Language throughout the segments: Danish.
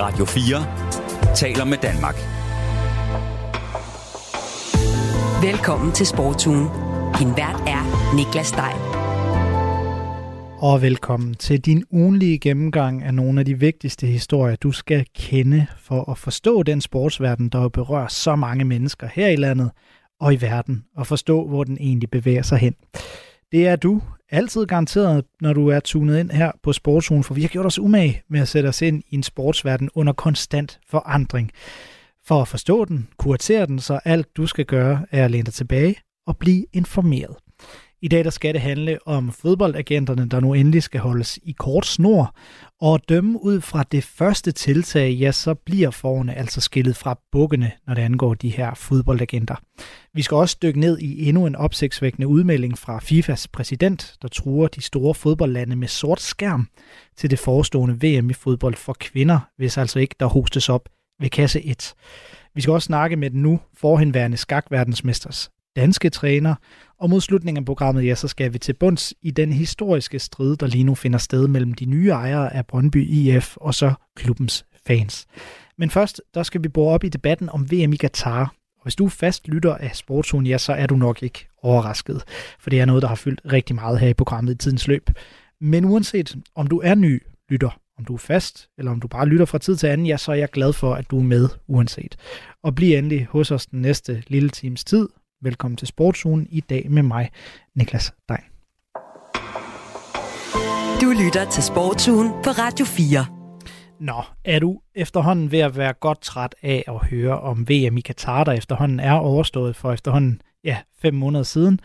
Radio 4 taler med Danmark. Velkommen til Sportsugen. Din vært er Niklas Stein. Og velkommen til din ugenlige gennemgang af nogle af de vigtigste historier, du skal kende for at forstå den sportsverden, der berører så mange mennesker her i landet og i verden, og forstå, hvor den egentlig bevæger sig hen. Det er du altid garanteret, når du er tunet ind her på Sportsugen, for vi har gjort os umage med at sætte os ind i en sportsverden under konstant forandring. For at forstå den, kuratere den, så alt du skal gøre er at læne dig tilbage og blive informeret. I dag der skal det handle om fodboldagenterne, der nu endelig skal holdes i kort snor, og dømme ud fra det første tiltag, ja, så bliver forne altså skillet fra bukkene, når det angår de her fodboldagenter. Vi skal også dykke ned i endnu en opsigtsvækkende udmelding fra FIFAs præsident, der truer de store fodboldlande med sort skærm til det forestående VM i fodbold for kvinder, hvis altså ikke der hostes op ved kasse 1. Vi skal også snakke med den nu forhenværende skakverdensmesters danske træner, og mod slutningen af programmet, ja, så skal vi til bunds i den historiske strid, der lige nu finder sted mellem de nye ejere af Brøndby IF og så klubbens fans. Men først, der skal vi bore op i debatten om VM i Qatar. Og hvis du er fast lytter af Sportsun, ja, så er du nok ikke overrasket, for det er noget, der har fyldt rigtig meget her i programmet i tidens løb. Men uanset om du er ny lytter, om du er fast, eller om du bare lytter fra tid til anden, ja, så er jeg glad for, at du er med uanset. Og bliv endelig hos os den næste lille times tid, Velkommen til Sportsugen i dag med mig, Niklas Dein. Du lytter til Sportsugen på Radio 4. Nå, er du efterhånden ved at være godt træt af at høre om VM i Katar, der efterhånden er overstået for efterhånden ja, fem måneder siden,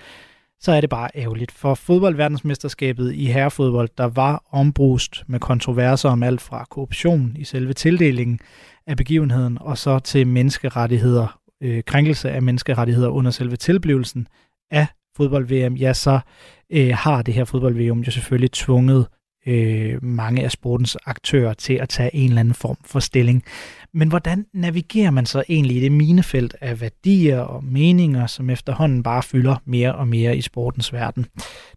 så er det bare ærgerligt. For fodboldverdensmesterskabet i herrefodbold, der var ombrust med kontroverser om alt fra korruption i selve tildelingen af begivenheden, og så til menneskerettigheder øh, krænkelse af menneskerettigheder under selve tilblivelsen af fodbold-VM, ja, så øh, har det her fodbold-VM jo selvfølgelig tvunget øh, mange af sportens aktører til at tage en eller anden form for stilling. Men hvordan navigerer man så egentlig i det minefelt af værdier og meninger, som efterhånden bare fylder mere og mere i sportens verden?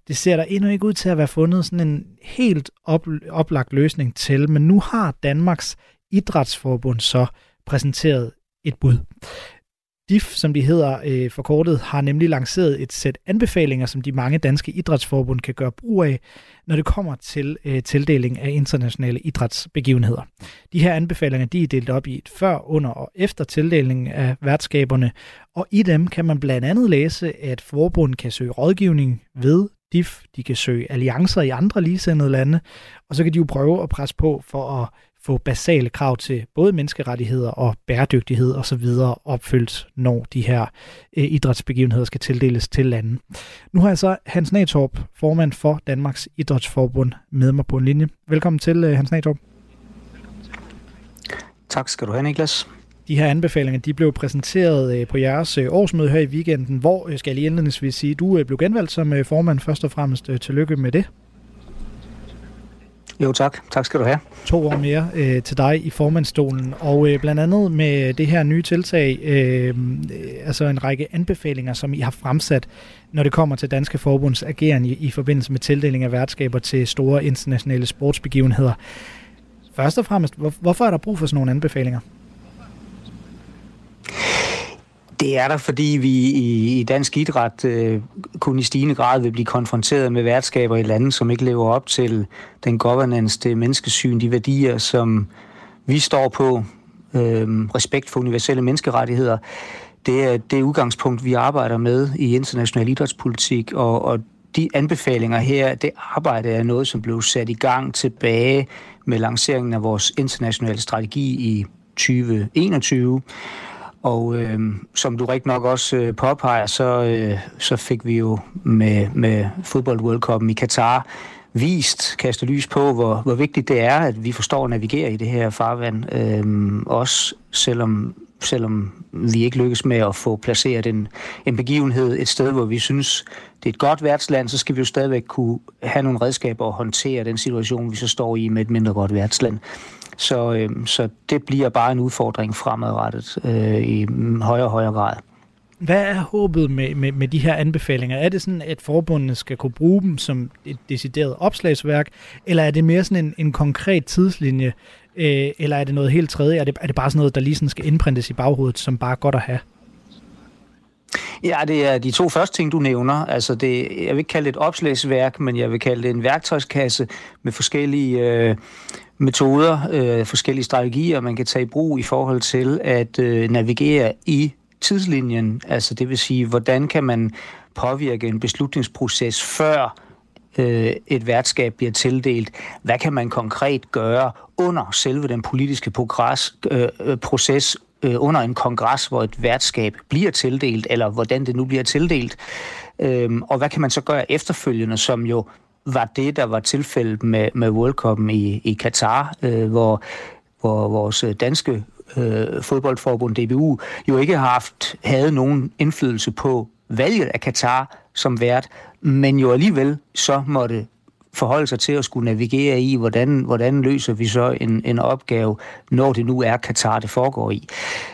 Det ser der endnu ikke ud til at være fundet sådan en helt op, oplagt løsning til, men nu har Danmarks Idrætsforbund så præsenteret et bud. DIF, som de hedder øh, forkortet, har nemlig lanceret et sæt anbefalinger, som de mange danske idrætsforbund kan gøre brug af, når det kommer til øh, tildeling af internationale idrætsbegivenheder. De her anbefalinger de er delt op i et før, under og efter tildelingen af værtskaberne, og i dem kan man blandt andet læse, at forbund kan søge rådgivning ved DIF, de kan søge alliancer i andre ligesindede lande, og så kan de jo prøve at presse på for at få basale krav til både menneskerettigheder og bæredygtighed osv. opfyldt, når de her øh, idrætsbegivenheder skal tildeles til lande. Nu har jeg så Hans Natorp, formand for Danmarks Idrætsforbund, med mig på en linje. Velkommen til, øh, Hans Natorp. Tak skal du have, Niklas. De her anbefalinger de blev præsenteret øh, på jeres øh, årsmøde her i weekenden, hvor, øh, skal jeg lige indledningsvis sige, du blev genvalgt som formand først og fremmest. Tillykke med det. Jo tak, tak skal du have. To år mere øh, til dig i formandstolen, og øh, blandt andet med det her nye tiltag, øh, øh, altså en række anbefalinger, som I har fremsat, når det kommer til Danske Forbunds ageren i, i forbindelse med tildeling af værtskaber til store internationale sportsbegivenheder. Først og fremmest, hvor, hvorfor er der brug for sådan nogle anbefalinger? Det er der, fordi vi i, i dansk idræt øh, kun i stigende grad vil blive konfronteret med værtskaber i lande, som ikke lever op til den governance, det menneskesyn, de værdier, som vi står på, øh, respekt for universelle menneskerettigheder. Det er det udgangspunkt, vi arbejder med i international idrætspolitik, og, og de anbefalinger her, det arbejde er noget, som blev sat i gang tilbage med lanceringen af vores internationale strategi i 2021. Og øh, som du rigtig nok også øh, påpeger, så, øh, så fik vi jo med, med fodbold World Cup i Katar vist, kastet lys på, hvor, hvor vigtigt det er, at vi forstår at navigere i det her farvand. Øh, også selvom, selvom vi ikke lykkes med at få placeret en, en begivenhed et sted, hvor vi synes, det er et godt værtsland, så skal vi jo stadigvæk kunne have nogle redskaber og håndtere den situation, vi så står i med et mindre godt værtsland. Så, øh, så det bliver bare en udfordring fremadrettet øh, i højere og højere grad. Hvad er håbet med, med, med de her anbefalinger? Er det sådan, at forbundene skal kunne bruge dem som et decideret opslagsværk, eller er det mere sådan en, en konkret tidslinje, Øh, eller er det noget helt tredje? Er det, er det bare sådan noget, der lige sådan skal indprintes i baghovedet, som bare er godt at have? Ja, det er de to første ting, du nævner. Altså det, jeg vil ikke kalde det et opslagsværk, men jeg vil kalde det en værktøjskasse med forskellige øh, metoder, øh, forskellige strategier, man kan tage i brug i forhold til at øh, navigere i tidslinjen. Altså det vil sige, hvordan kan man påvirke en beslutningsproces før øh, et værtskab bliver tildelt. Hvad kan man konkret gøre under selve den politiske progress, øh, øh proces, øh, under en kongres, hvor et værtskab bliver tildelt, eller hvordan det nu bliver tildelt. Øh, og hvad kan man så gøre efterfølgende, som jo var det, der var tilfældet med, med World Cup'en i, i Katar, øh, hvor, hvor vores øh, danske øh, fodboldforbund DBU jo ikke har haft havde nogen indflydelse på valget af Katar som vært, men jo alligevel så måtte forholde sig til at skulle navigere i, hvordan, hvordan løser vi så en, en opgave, når det nu er Katar, det foregår i.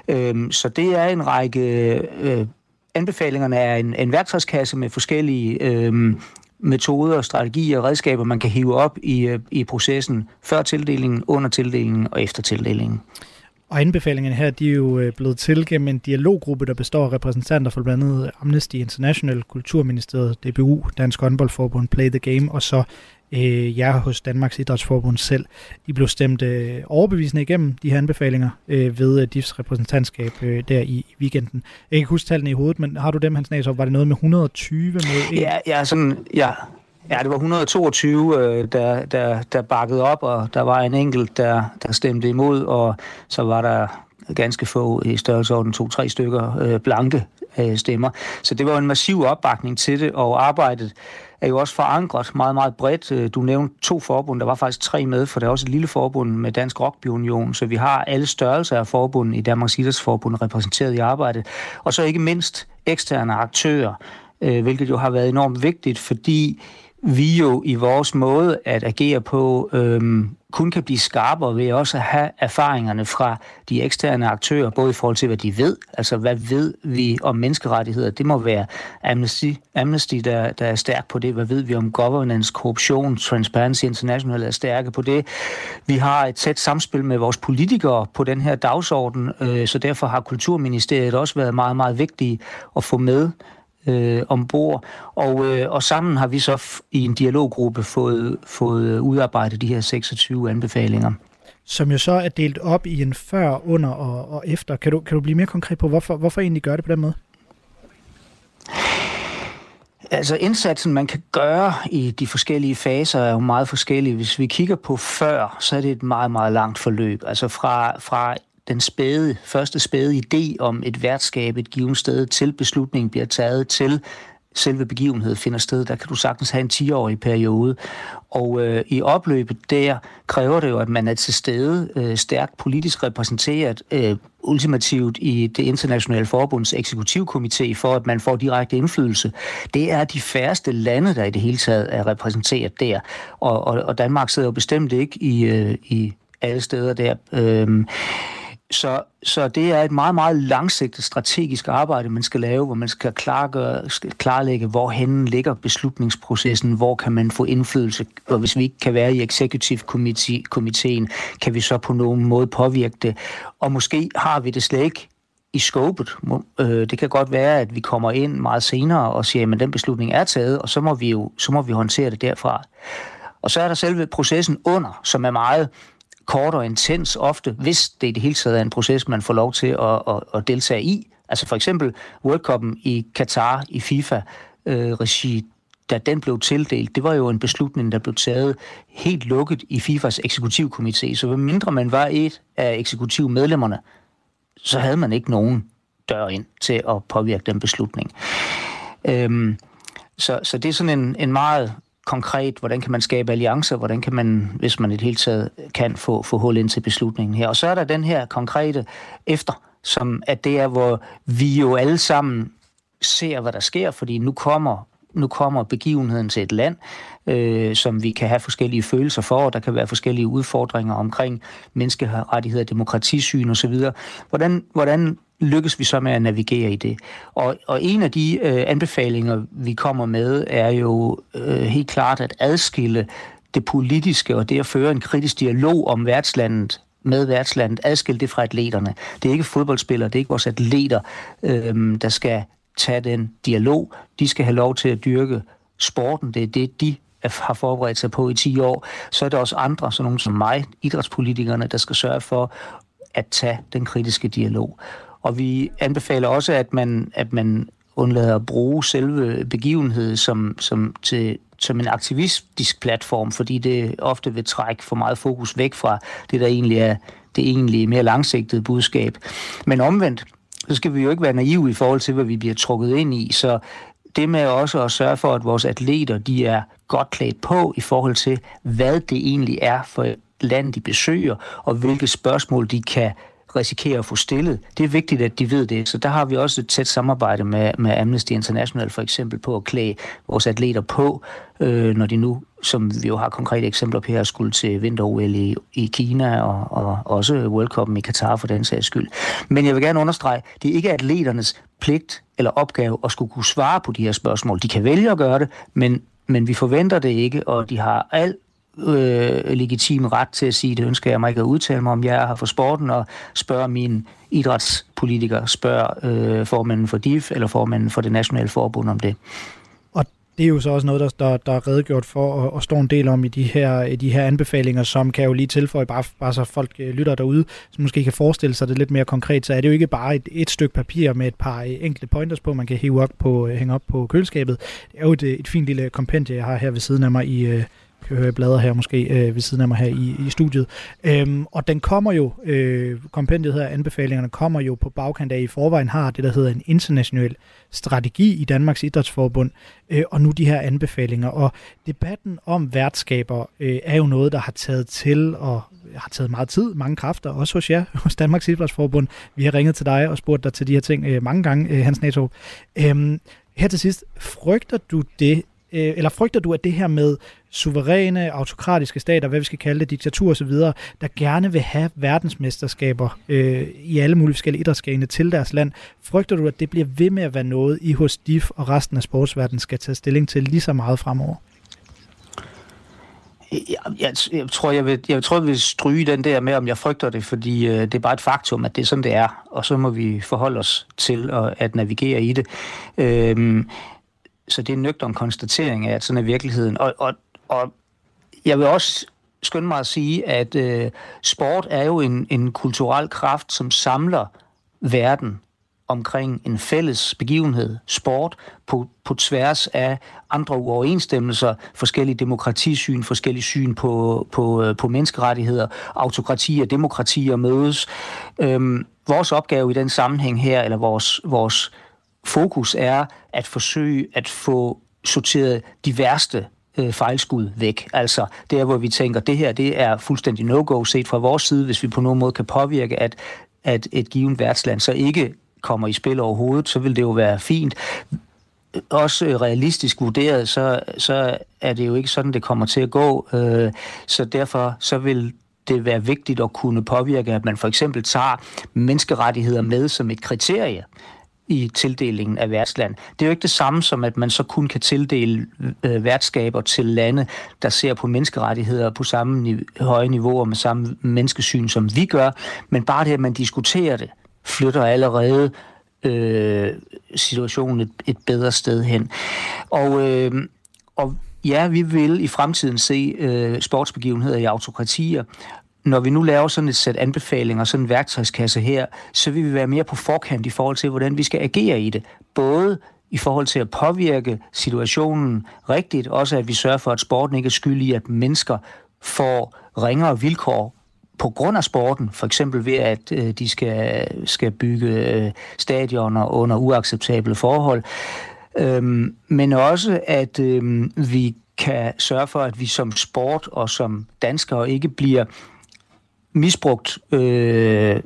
Øhm, så det er en række... Øh, anbefalingerne er en, en værktøjskasse med forskellige øh, metoder, strategier og redskaber, man kan hive op i, øh, i processen før tildelingen, under tildelingen og efter tildelingen. Og anbefalingerne her, de er jo øh, blevet til gennem en dialoggruppe, der består af repræsentanter for blandt andet Amnesty International, Kulturministeriet, DBU, Dansk Håndboldforbund, Play the Game, og så øh, jer hos Danmarks Idrætsforbund selv. De blev stemt øh, overbevisende igennem de her anbefalinger øh, ved øh, DIFs repræsentantskab øh, der i, i weekenden. Jeg kan ikke huske tallene i hovedet, men har du dem, Hans Næs, Var det noget med 120 mod 1? Ja, ja, sådan, ja, Ja, det var 122, øh, der, der, der bakkede op, og der var en enkelt, der, der stemte imod, og så var der ganske få i størrelseorden, to-tre stykker øh, blanke øh, stemmer. Så det var en massiv opbakning til det, og arbejdet er jo også forankret meget, meget bredt. Øh, du nævnte to forbund, der var faktisk tre med, for der er også et lille forbund med Dansk Rugby Union, så vi har alle størrelser af forbund i Danmarks Idrætsforbund repræsenteret i arbejdet. Og så ikke mindst eksterne aktører, øh, hvilket jo har været enormt vigtigt, fordi vi jo i vores måde at agere på øhm, kun kan blive skarpere ved også at have erfaringerne fra de eksterne aktører, både i forhold til, hvad de ved, altså hvad ved vi om menneskerettigheder, det må være Amnesty, Amnesty der, der er stærk på det, hvad ved vi om governance, korruption, Transparency International er stærke på det. Vi har et tæt samspil med vores politikere på den her dagsorden, øh, så derfor har Kulturministeriet også været meget, meget vigtige at få med øh, ombord. Og, øh, og sammen har vi så i en dialoggruppe fået, fået udarbejdet de her 26 anbefalinger. Som jo så er delt op i en før, under og, og efter. Kan du, kan du blive mere konkret på, hvorfor, hvorfor egentlig gør det på den måde? Altså indsatsen, man kan gøre i de forskellige faser, er jo meget forskellige. Hvis vi kigger på før, så er det et meget, meget langt forløb. Altså fra, fra den spæde, første spæde idé om et værtskab et givet sted, til beslutningen bliver taget, til selve begivenheden finder sted, der kan du sagtens have en 10-årig periode. Og øh, i opløbet der kræver det jo, at man er til stede, øh, stærkt politisk repræsenteret, øh, ultimativt i det internationale forbunds eksekutivkomité, for at man får direkte indflydelse. Det er de færreste lande, der i det hele taget er repræsenteret der. Og, og, og Danmark sidder jo bestemt ikke i, øh, i alle steder der. Øh, så, så det er et meget, meget langsigtet strategisk arbejde, man skal lave, hvor man skal, klargøre, skal klarlægge, hvorhen ligger beslutningsprocessen, hvor kan man få indflydelse, og hvis vi ikke kan være i executive komiteen, kan vi så på nogen måde påvirke det. Og måske har vi det slet ikke i skåbet. Øh, det kan godt være, at vi kommer ind meget senere og siger, at den beslutning er taget, og så må vi jo så må vi håndtere det derfra. Og så er der selve processen under, som er meget kort og intens ofte, hvis det i det hele taget er en proces, man får lov til at, at, at deltage i. Altså for eksempel World Cup'en i Katar i FIFA-regi, øh, da den blev tildelt, det var jo en beslutning, der blev taget helt lukket i FIFAs eksekutivkomité. Så mindre man var et af eksekutivmedlemmerne, så havde man ikke nogen dør ind til at påvirke den beslutning. Øhm, så, så det er sådan en, en meget konkret, hvordan kan man skabe alliancer, hvordan kan man, hvis man i det hele taget kan, få, få hul ind til beslutningen her. Og så er der den her konkrete efter, som at det er, hvor vi jo alle sammen ser, hvad der sker, fordi nu kommer nu kommer begivenheden til et land, øh, som vi kan have forskellige følelser for, og der kan være forskellige udfordringer omkring menneskerettigheder, demokratisyn osv. Hvordan, hvordan lykkes vi så med at navigere i det? Og, og en af de øh, anbefalinger, vi kommer med, er jo øh, helt klart at adskille det politiske og det at føre en kritisk dialog om værtslandet med værtslandet, adskille det fra atleterne. Det er ikke fodboldspillere, det er ikke vores atleter, øh, der skal tage den dialog. De skal have lov til at dyrke sporten. Det er det, de har forberedt sig på i 10 år. Så er der også andre, sådan nogle som mig, idrætspolitikerne, der skal sørge for at tage den kritiske dialog. Og vi anbefaler også, at man, at man undlader at bruge selve begivenheden som, som, til, som en aktivistisk platform, fordi det ofte vil trække for meget fokus væk fra det, der egentlig er det egentlig mere langsigtede budskab. Men omvendt, så skal vi jo ikke være naive i forhold til, hvad vi bliver trukket ind i. Så det med også at sørge for, at vores atleter de er godt klædt på i forhold til, hvad det egentlig er for et land, de besøger, og hvilke spørgsmål de kan risikere at få stillet. Det er vigtigt, at de ved det. Så der har vi også et tæt samarbejde med, med Amnesty International for eksempel på at klæde vores atleter på, øh, når de nu, som vi jo har konkrete eksempler på her, skulle til vinter i, i Kina og, og også World Cup i Katar for den sags skyld. Men jeg vil gerne understrege, det er ikke atleternes pligt eller opgave at skulle kunne svare på de her spørgsmål. De kan vælge at gøre det, men men vi forventer det ikke, og de har al øh, legitim ret til at sige, det ønsker jeg mig ikke at udtale mig om. Jeg er her for sporten og spørger min idrætspolitiker, spørger øh, formanden for DIF eller formanden for det nationale forbund om det. Og det er jo så også noget, der, der, der er redegjort for og, og står en del om i de her, i de her anbefalinger, som kan jo lige tilføje, bare, bare så folk øh, lytter derude, som måske kan forestille sig det lidt mere konkret, så er det jo ikke bare et, et stykke papir med et par øh, enkelte pointers på, man kan hive op på, øh, hænge op på køleskabet. Det er jo et, et fint lille kompendie, jeg har her ved siden af mig i, øh, kan høre blader her måske øh, ved siden af mig her i, i studiet. Øhm, og den kommer jo, øh, kompendiet her, anbefalingerne kommer jo på bagkant af, i forvejen har det, der hedder en international strategi i Danmarks Idrætsforbund, øh, og nu de her anbefalinger. Og debatten om værtskaber øh, er jo noget, der har taget til og har taget meget tid, mange kræfter, også hos jer, hos Danmarks Idrætsforbund. Vi har ringet til dig og spurgt dig til de her ting øh, mange gange, øh, Hans Nato. Øhm, her til sidst, frygter du det, øh, eller frygter du, at det her med suveræne, autokratiske stater, hvad vi skal kalde det, diktatur osv., der gerne vil have verdensmesterskaber øh, i alle mulige forskellige idrætsgrene til deres land, frygter du, at det bliver ved med at være noget, I hos DIF og resten af sportsverdenen skal tage stilling til lige så meget fremover? Jeg, jeg, jeg, tror, jeg, vil, jeg tror, jeg vil stryge den der med, om jeg frygter det, fordi øh, det er bare et faktum, at det er sådan, det er, og så må vi forholde os til at, at navigere i det. Øh, så det er en nøgtern konstatering af, at sådan er virkeligheden. Og, og, og jeg vil også skynde mig at sige, at øh, sport er jo en, en kulturel kraft, som samler verden omkring en fælles begivenhed, sport, på, på tværs af andre uoverensstemmelser, forskellige demokratisyn, forskellige syn på, på, øh, på menneskerettigheder, autokratier, demokratier mødes. Øhm, vores opgave i den sammenhæng her, eller vores, vores fokus er at forsøge at få sorteret de værste øh, fejlskud væk. Altså der, hvor vi tænker, det her det er fuldstændig no-go set fra vores side, hvis vi på nogen måde kan påvirke, at, at et givet værtsland så ikke kommer i spil overhovedet, så vil det jo være fint. Også øh, realistisk vurderet, så, så er det jo ikke sådan, det kommer til at gå. Øh, så derfor så vil det være vigtigt at kunne påvirke, at man for eksempel tager menneskerettigheder med som et kriterie i tildelingen af værtsland. Det er jo ikke det samme som, at man så kun kan tildele øh, værtskaber til lande, der ser på menneskerettigheder på samme ni- høje og med samme menneskesyn, som vi gør, men bare det, at man diskuterer det, flytter allerede øh, situationen et, et bedre sted hen. Og, øh, og ja, vi vil i fremtiden se øh, sportsbegivenheder i autokratier, når vi nu laver sådan et sæt anbefalinger, sådan en værktøjskasse her, så vil vi være mere på forkant i forhold til, hvordan vi skal agere i det. Både i forhold til at påvirke situationen rigtigt, også at vi sørger for, at sporten ikke er skyld i, at mennesker får ringere vilkår på grund af sporten, for eksempel ved at øh, de skal, skal bygge øh, stadioner under uacceptable forhold, øhm, men også at øh, vi kan sørge for, at vi som sport og som danskere ikke bliver misbrugt øh,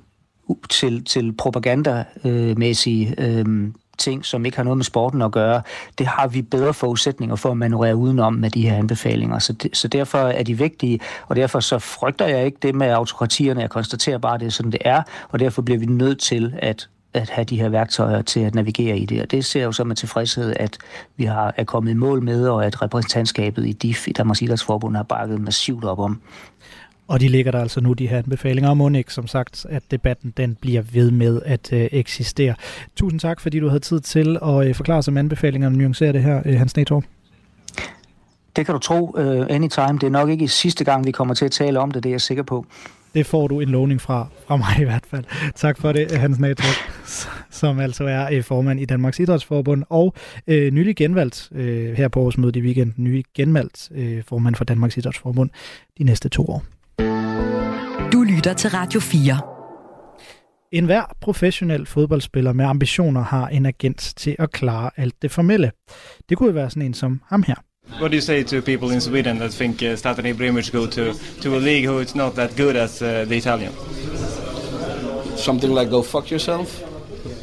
til, til propagandamæssige øh, ting, som ikke har noget med sporten at gøre, det har vi bedre forudsætninger for at manøvrere udenom med de her anbefalinger. Så, de, så derfor er de vigtige, og derfor så frygter jeg ikke det med autokratierne. Jeg konstaterer bare, at det er sådan, det er, og derfor bliver vi nødt til at at have de her værktøjer til at navigere i det. Og det ser jo så med tilfredshed, at vi har er kommet i mål med, og at repræsentantskabet i DIF, i Danmarks Idrætsforbund, har bakket massivt op om. Og de ligger der altså nu, de her anbefalinger. Og Monik, som sagt, at debatten den bliver ved med at øh, eksistere. Tusind tak, fordi du havde tid til at øh, forklare sig med anbefalingerne og nuancere det her, øh, Hans Netorp. Det kan du tro uh, anytime. Det er nok ikke sidste gang, vi kommer til at tale om det, det er jeg sikker på. Det får du en lovning fra, fra mig i hvert fald. Tak for det, Hans Nator, som altså er øh, formand i Danmarks Idrætsforbund, og øh, nylig genvalgt øh, her på årsmødet i weekenden, nylig genvalgt øh, formand for Danmarks Idrætsforbund de næste to år. Du lytter til Radio 4. En hver professionel fodboldspiller med ambitioner har en agent til at klare alt det formelle. Det kunne være sådan en som ham her. What do you say to people in Sweden that think uh, Zlatan Ibrahimovic go to, to a league who is not that good as uh, the Italian? Something like go fuck yourself?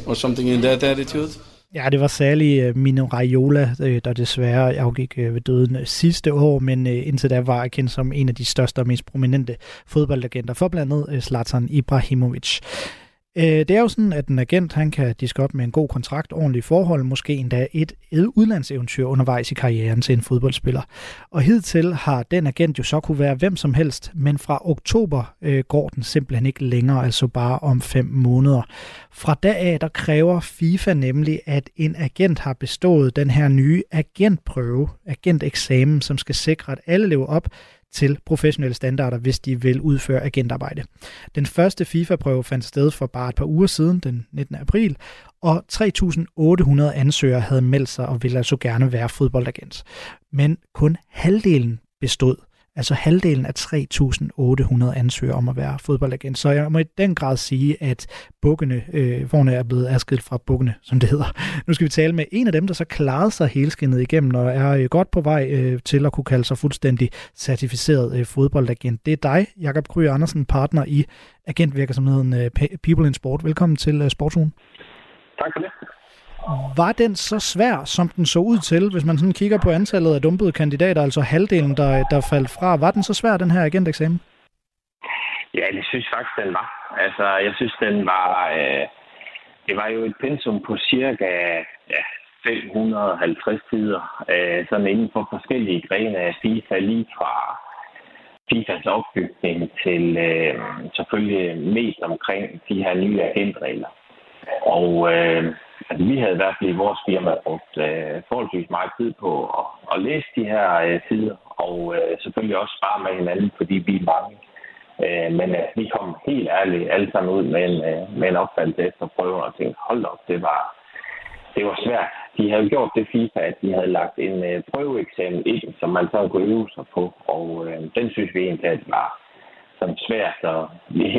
Or something in that attitude? Ja, det var særlig øh, Mino Raiola, øh, der desværre afgik øh, ved døden sidste år, men indtil da var kendt som en af de største og mest prominente fodboldagenter for blandt andet Zlatan Ibrahimovic. Øh, det er jo sådan, at en agent han kan diske op med en god kontrakt, ordentlige forhold, måske endda et udlandseventyr undervejs i karrieren til en fodboldspiller. Og hidtil har den agent jo så kunne være hvem som helst, men fra oktober øh, går den simpelthen ikke længere, altså bare om fem måneder. Fra da af, der kræver FIFA nemlig, at en agent har bestået den her nye agentprøve, agenteksamen, som skal sikre, at alle lever op til professionelle standarder, hvis de vil udføre agentarbejde. Den første FIFA-prøve fandt sted for bare et par uger siden, den 19. april, og 3.800 ansøgere havde meldt sig og ville altså gerne være fodboldagent. Men kun halvdelen bestod. Altså halvdelen af 3.800 ansøgere om at være fodboldagent. Så jeg må i den grad sige, at bukkene, øh, vorne er blevet adskilt fra bukkene, som det hedder. Nu skal vi tale med en af dem, der så klarede sig helskindet igennem og er øh, godt på vej øh, til at kunne kalde sig fuldstændig certificeret øh, fodboldagent. Det er dig, Jakob Kry Andersen, partner i agentvirksomheden øh, People in Sport. Velkommen til øh, Sportsugen. Tak for det. Var den så svær, som den så ud til, hvis man sådan kigger på antallet af dumpede kandidater, altså halvdelen, der, der faldt fra? Var den så svær, den her agenteksamen? Ja, det synes faktisk, den var. Altså, jeg synes, den var... Øh, det var jo et pensum på cirka ja, 550 sider, øh, sådan inden for forskellige grene af FIFA, lige fra FIFAs opbygning til øh, selvfølgelig mest omkring de her nye agentregler. Og øh, Altså, vi havde i hvert fald i vores firma brugt øh, forholdsvis meget tid på at, at læse de her øh, sider, og øh, selvfølgelig også spare med hinanden, fordi vi er mange. Øh, men øh, vi kom helt ærligt alle sammen ud med en, øh, med en opfattelse efter prøven og tænkte, hold op, det var, det var svært. De havde gjort det FIFA, at de havde lagt en øh, prøveeksamen ind, som man så kunne øve sig på, og øh, den synes vi egentlig, at var som svært. Og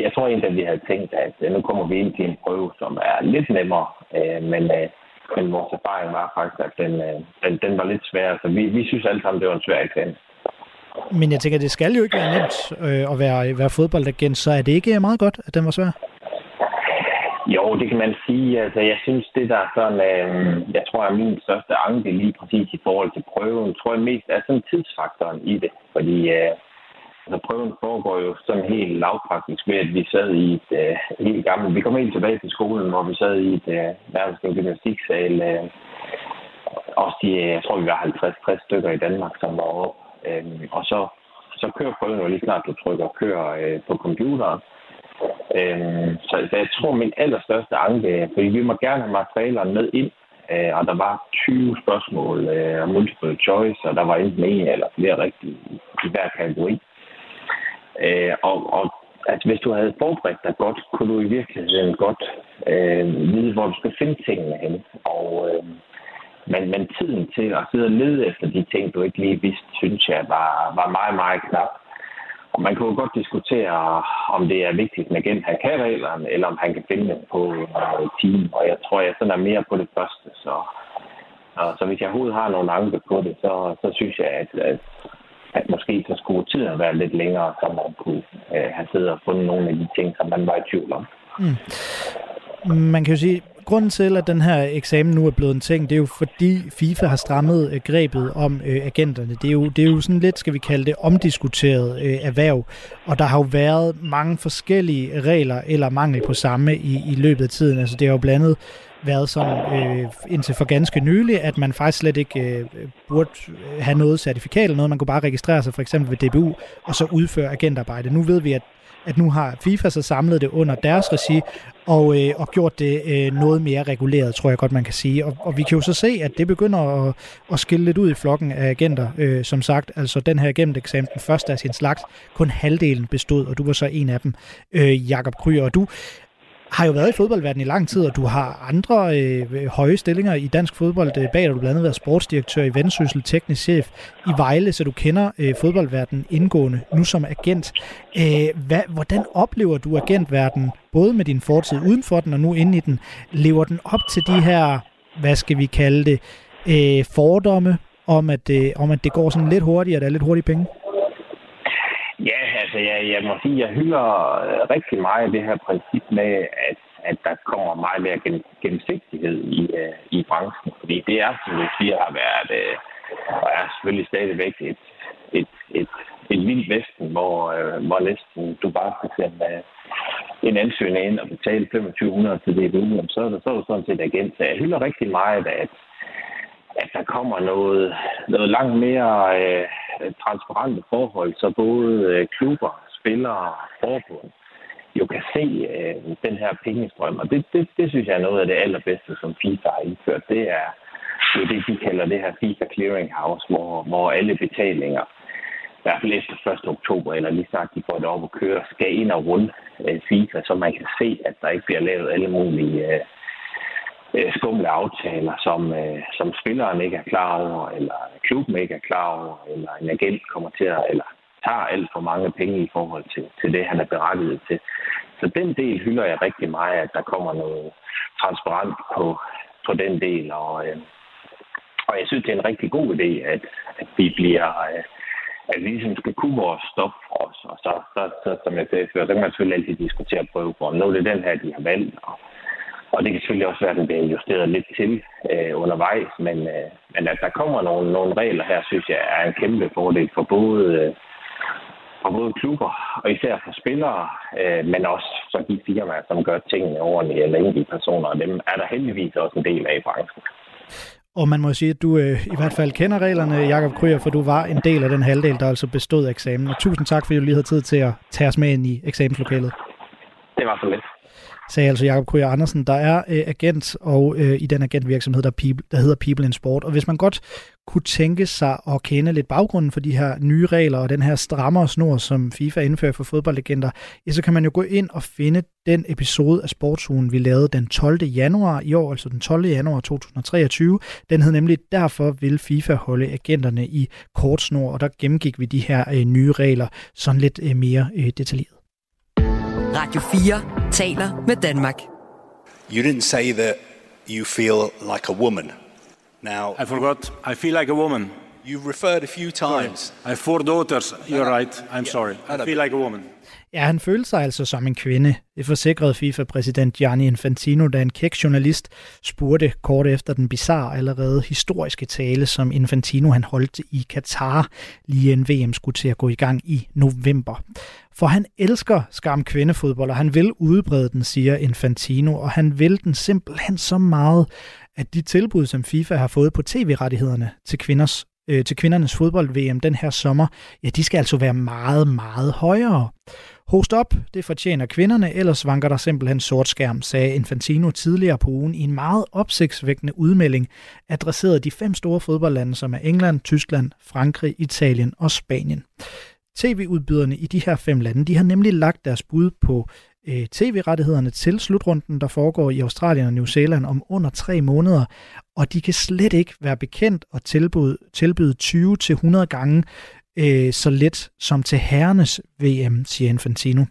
jeg tror egentlig, at vi havde tænkt, at øh, nu kommer vi ind til en prøve, som er lidt nemmere. Øh, men, øh, men vores erfaring var faktisk, at den, den, den var lidt sværere. Så vi, vi synes alle sammen, det var en svær eksamen. Men jeg tænker, det skal jo ikke være nemt at være, være fodboldagent, så er det ikke meget godt, at den var svær? Jo, det kan man sige. Altså, jeg synes, det der er sådan, øh, jeg tror er min største anke lige præcis i forhold til prøven, tror jeg mest er sådan tidsfaktoren i det. Fordi øh, Altså prøven foregår jo sådan helt lavpraktisk ved, at vi sad i et uh, helt gammelt... Vi kom helt tilbage til skolen, hvor vi sad i et uh, nærmest en gymnastiksal. Uh, også de, jeg tror, vi var 50-60 stykker i Danmark, som var oppe. Uh, øhm, og så, så kører prøven jo lige snart, du trykker kører øh, på computeren. Uh, så, så jeg tror, min allerstørste anke, fordi vi må gerne have materialerne med ind, øh, og der var 20 spørgsmål uh, multiple choice, og der var enten en eller flere rigtige i hver kategori. Øh, og, og at hvis du havde forberedt dig godt, kunne du i virkeligheden godt øh, vide, hvor du skal finde tingene hen. Og, øh, men, men tiden til at sidde og lede efter de ting, du ikke lige vidste, synes jeg var, var meget, meget knap. Og man kunne godt diskutere, om det er vigtigt, at en agent han kan reglerne, eller om han kan finde dem på uh, øh, team. Og jeg tror, jeg sådan er mere på det første. Så, og, så hvis jeg overhovedet har nogle anke på det, så, så synes jeg, at, at at måske så skulle tiden være lidt længere, så man kunne øh, have siddet og fundet nogle af de ting, som man var i tvivl om. Mm. Man kan jo sige, grunden til, at den her eksamen nu er blevet en ting, det er jo fordi FIFA har strammet øh, grebet om øh, agenterne. Det er, jo, det er jo sådan lidt, skal vi kalde det, omdiskuteret øh, erhverv, og der har jo været mange forskellige regler eller mangel på samme i, i løbet af tiden. Altså det har jo blandet været sådan øh, indtil for ganske nylig, at man faktisk slet ikke øh, burde have noget certifikat eller noget. Man kunne bare registrere sig for eksempel ved DBU, og så udføre agentarbejde. Nu ved vi, at at nu har FIFA så samlet det under deres regi, og, øh, og gjort det øh, noget mere reguleret, tror jeg godt, man kan sige. Og, og vi kan jo så se, at det begynder at, at skille lidt ud i flokken af agenter, øh, som sagt. Altså den her eksamen, den første af sin slags, kun halvdelen bestod, og du var så en af dem, øh, Jakob Kryer. Og du har jo været i fodboldverdenen i lang tid, og du har andre øh, høje stillinger i dansk fodbold øh, bag dig. Du blandt andet været sportsdirektør i Vendsyssel, teknisk chef i Vejle, så du kender øh, fodboldverdenen indgående, nu som agent. Øh, hvad, hvordan oplever du agentverdenen, både med din fortid uden for den og nu inde i den? Lever den op til de her, hvad skal vi kalde det, øh, fordomme om at, øh, om, at det går sådan lidt hurtigt, og der er lidt hurtige penge? Altså jeg, jeg må sige, jeg hylder øh, rigtig meget det her princip med, at, at der kommer meget mere gen, gennemsigtighed i, uh, i branchen. Fordi det er, som du siger, har været, uh, og er selvfølgelig stadigvæk et, et, et, et vildt vesten, hvor, uh, hvor næsten du bare skal sende uh, en ansøgning ind og betale 2500 til det så er, der så er du sådan set agent. Så jeg hylder rigtig meget, at, at der kommer noget, noget langt mere øh, transparente forhold, så både øh, klubber, spillere, og forbund jo kan se øh, den her pengestrøm. Og det, det, det synes jeg er noget af det allerbedste, som FIFA har indført. Det er jo det, de kalder det her FIFA Clearinghouse, hvor, hvor alle betalinger, i hvert fald efter 1. oktober, eller lige snart de får det op at køre, skal ind og runde øh, FIFA, så man kan se, at der ikke bliver lavet alle mulige øh, øh, skumle aftaler, som, øh, som spilleren ikke er klar over, eller klubben ikke er klar over, eller en agent kommer til at, eller tager alt for mange penge i forhold til, til det, han er berettiget til. Så den del hylder jeg rigtig meget, at der kommer noget transparent på, på den del, og, øh, og jeg synes, det er en rigtig god idé, at, at vi bliver... Øh, at vi ligesom skal kunne vores stop for os. Og så, så, så som jeg sagde før, så kan man selvfølgelig altid diskutere prøve på. Nu er det den her, de har valgt, og og det kan selvfølgelig også være, at den bliver justeret lidt til øh, undervejs, men, øh, men at der kommer nogle, nogle regler her, synes jeg er en kæmpe fordel for både, øh, for både klubber og især for spillere, øh, men også for de firmaer, som gør tingene ordentligt eller enkelte personer, og dem er der heldigvis også en del af i branchen. Og man må sige, at du øh, i hvert fald kender reglerne, Jakob Kryer, for du var en del af den halvdel, der altså bestod eksamen. Og tusind tak, fordi du lige havde tid til at tage os med ind i eksamenslokalet. Det var så lidt sagde altså Jakob Kryer Andersen, der er øh, agent og øh, i den agentvirksomhed, der, People, der hedder People in Sport. Og hvis man godt kunne tænke sig at kende lidt baggrunden for de her nye regler og den her strammere snor, som FIFA indfører for fodboldlegender, ja, så kan man jo gå ind og finde den episode af Sportsugen, vi lavede den 12. januar i år, altså den 12. januar 2023. Den hed nemlig, derfor vil FIFA holde agenterne i kort snor, og der gennemgik vi de her øh, nye regler sådan lidt øh, mere øh, detaljeret. Radio 4 taler med Danmark. You didn't say that you feel like a woman. Now, I forgot. I feel like a woman. You referred a few times. Sorry. I have four daughters. You're right. I'm sorry. I feel like a woman. Ja, han følte sig altså som en kvinde. Det forsikrede FIFA-præsident Gianni Infantino, da en kæk journalist spurgte kort efter den bizarre allerede historiske tale, som Infantino han holdt i Katar, lige en VM skulle til at gå i gang i november. For han elsker skam kvindefodbold, og han vil udbrede den, siger Infantino, og han vil den simpelthen så meget, at de tilbud, som FIFA har fået på tv-rettighederne til kvinders øh, til kvindernes fodbold-VM den her sommer, ja, de skal altså være meget, meget højere. Host op, det fortjener kvinderne, ellers vanker der simpelthen sort skærm, sagde Infantino tidligere på ugen i en meget opsigtsvækkende udmelding, adresseret de fem store fodboldlande, som er England, Tyskland, Frankrig, Italien og Spanien. TV-udbyderne i de her fem lande, de har nemlig lagt deres bud på øh, tv-rettighederne til slutrunden, der foregår i Australien og New Zealand om under tre måneder, og de kan slet ikke være bekendt og tilbyde, tilbyde 20-100 gange øh, så let som til herrenes VM, siger Infantino.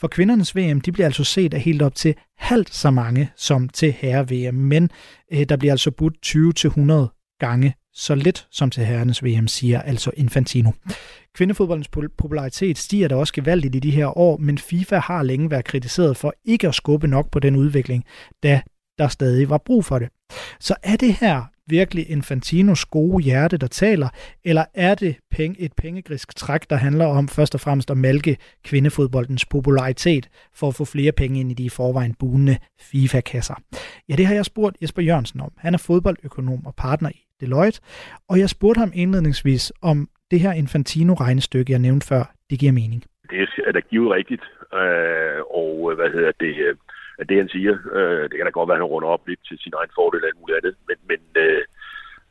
For kvindernes VM, de bliver altså set af helt op til halvt så mange som til herre-VM, men øh, der bliver altså budt 20-100 gange så lidt som til herrenes VM, siger altså Infantino. Kvindefodboldens popularitet stiger da også gevaldigt i de her år, men FIFA har længe været kritiseret for ikke at skubbe nok på den udvikling, da der stadig var brug for det. Så er det her virkelig Infantinos gode hjerte, der taler, eller er det penge, et pengegrisk træk, der handler om først og fremmest at malke kvindefodboldens popularitet for at få flere penge ind i de i forvejen bunende FIFA-kasser? Ja, det har jeg spurgt Jesper Jørgensen om. Han er fodboldøkonom og partner i Deloitte, og jeg spurgte ham indledningsvis, om det her Infantino-regnestykke, jeg nævnte før, det giver mening. Det er da givet rigtigt, øh, og øh, hvad hedder det, øh, det han siger, øh, det kan da godt være, at han runder op lidt til sin egen fordel og alt muligt andet, men, men øh,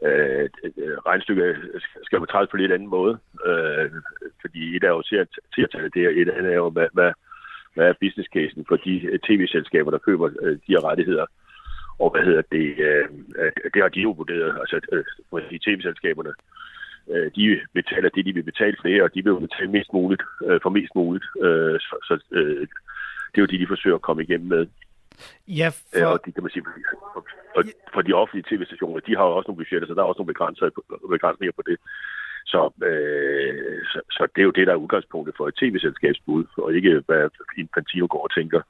øh, øh regnstykket skal jo trædes på lidt anden måde, øh, fordi et er jo til at, til tage det her, et andet er jo, hvad, hvad, hvad er business casen for de øh, tv-selskaber, der køber øh, de her rettigheder, og hvad hedder det, øh, det har de jo vurderet, altså øh, tv-selskaberne, øh, de betaler det, de vil betale flere, og de vil betale mest muligt øh, for mest muligt, øh, så, så øh, det er jo det, de forsøger at komme igennem med. Ja, for... Øh, og de, kan man sige, for, for, for de offentlige tv-stationer, de har jo også nogle budgetter, så der er også nogle begrænsninger på det. Så, øh, så, så det er jo det, der er udgangspunktet for et tv-selskabsbud, og ikke hvad Infantino går og tænker.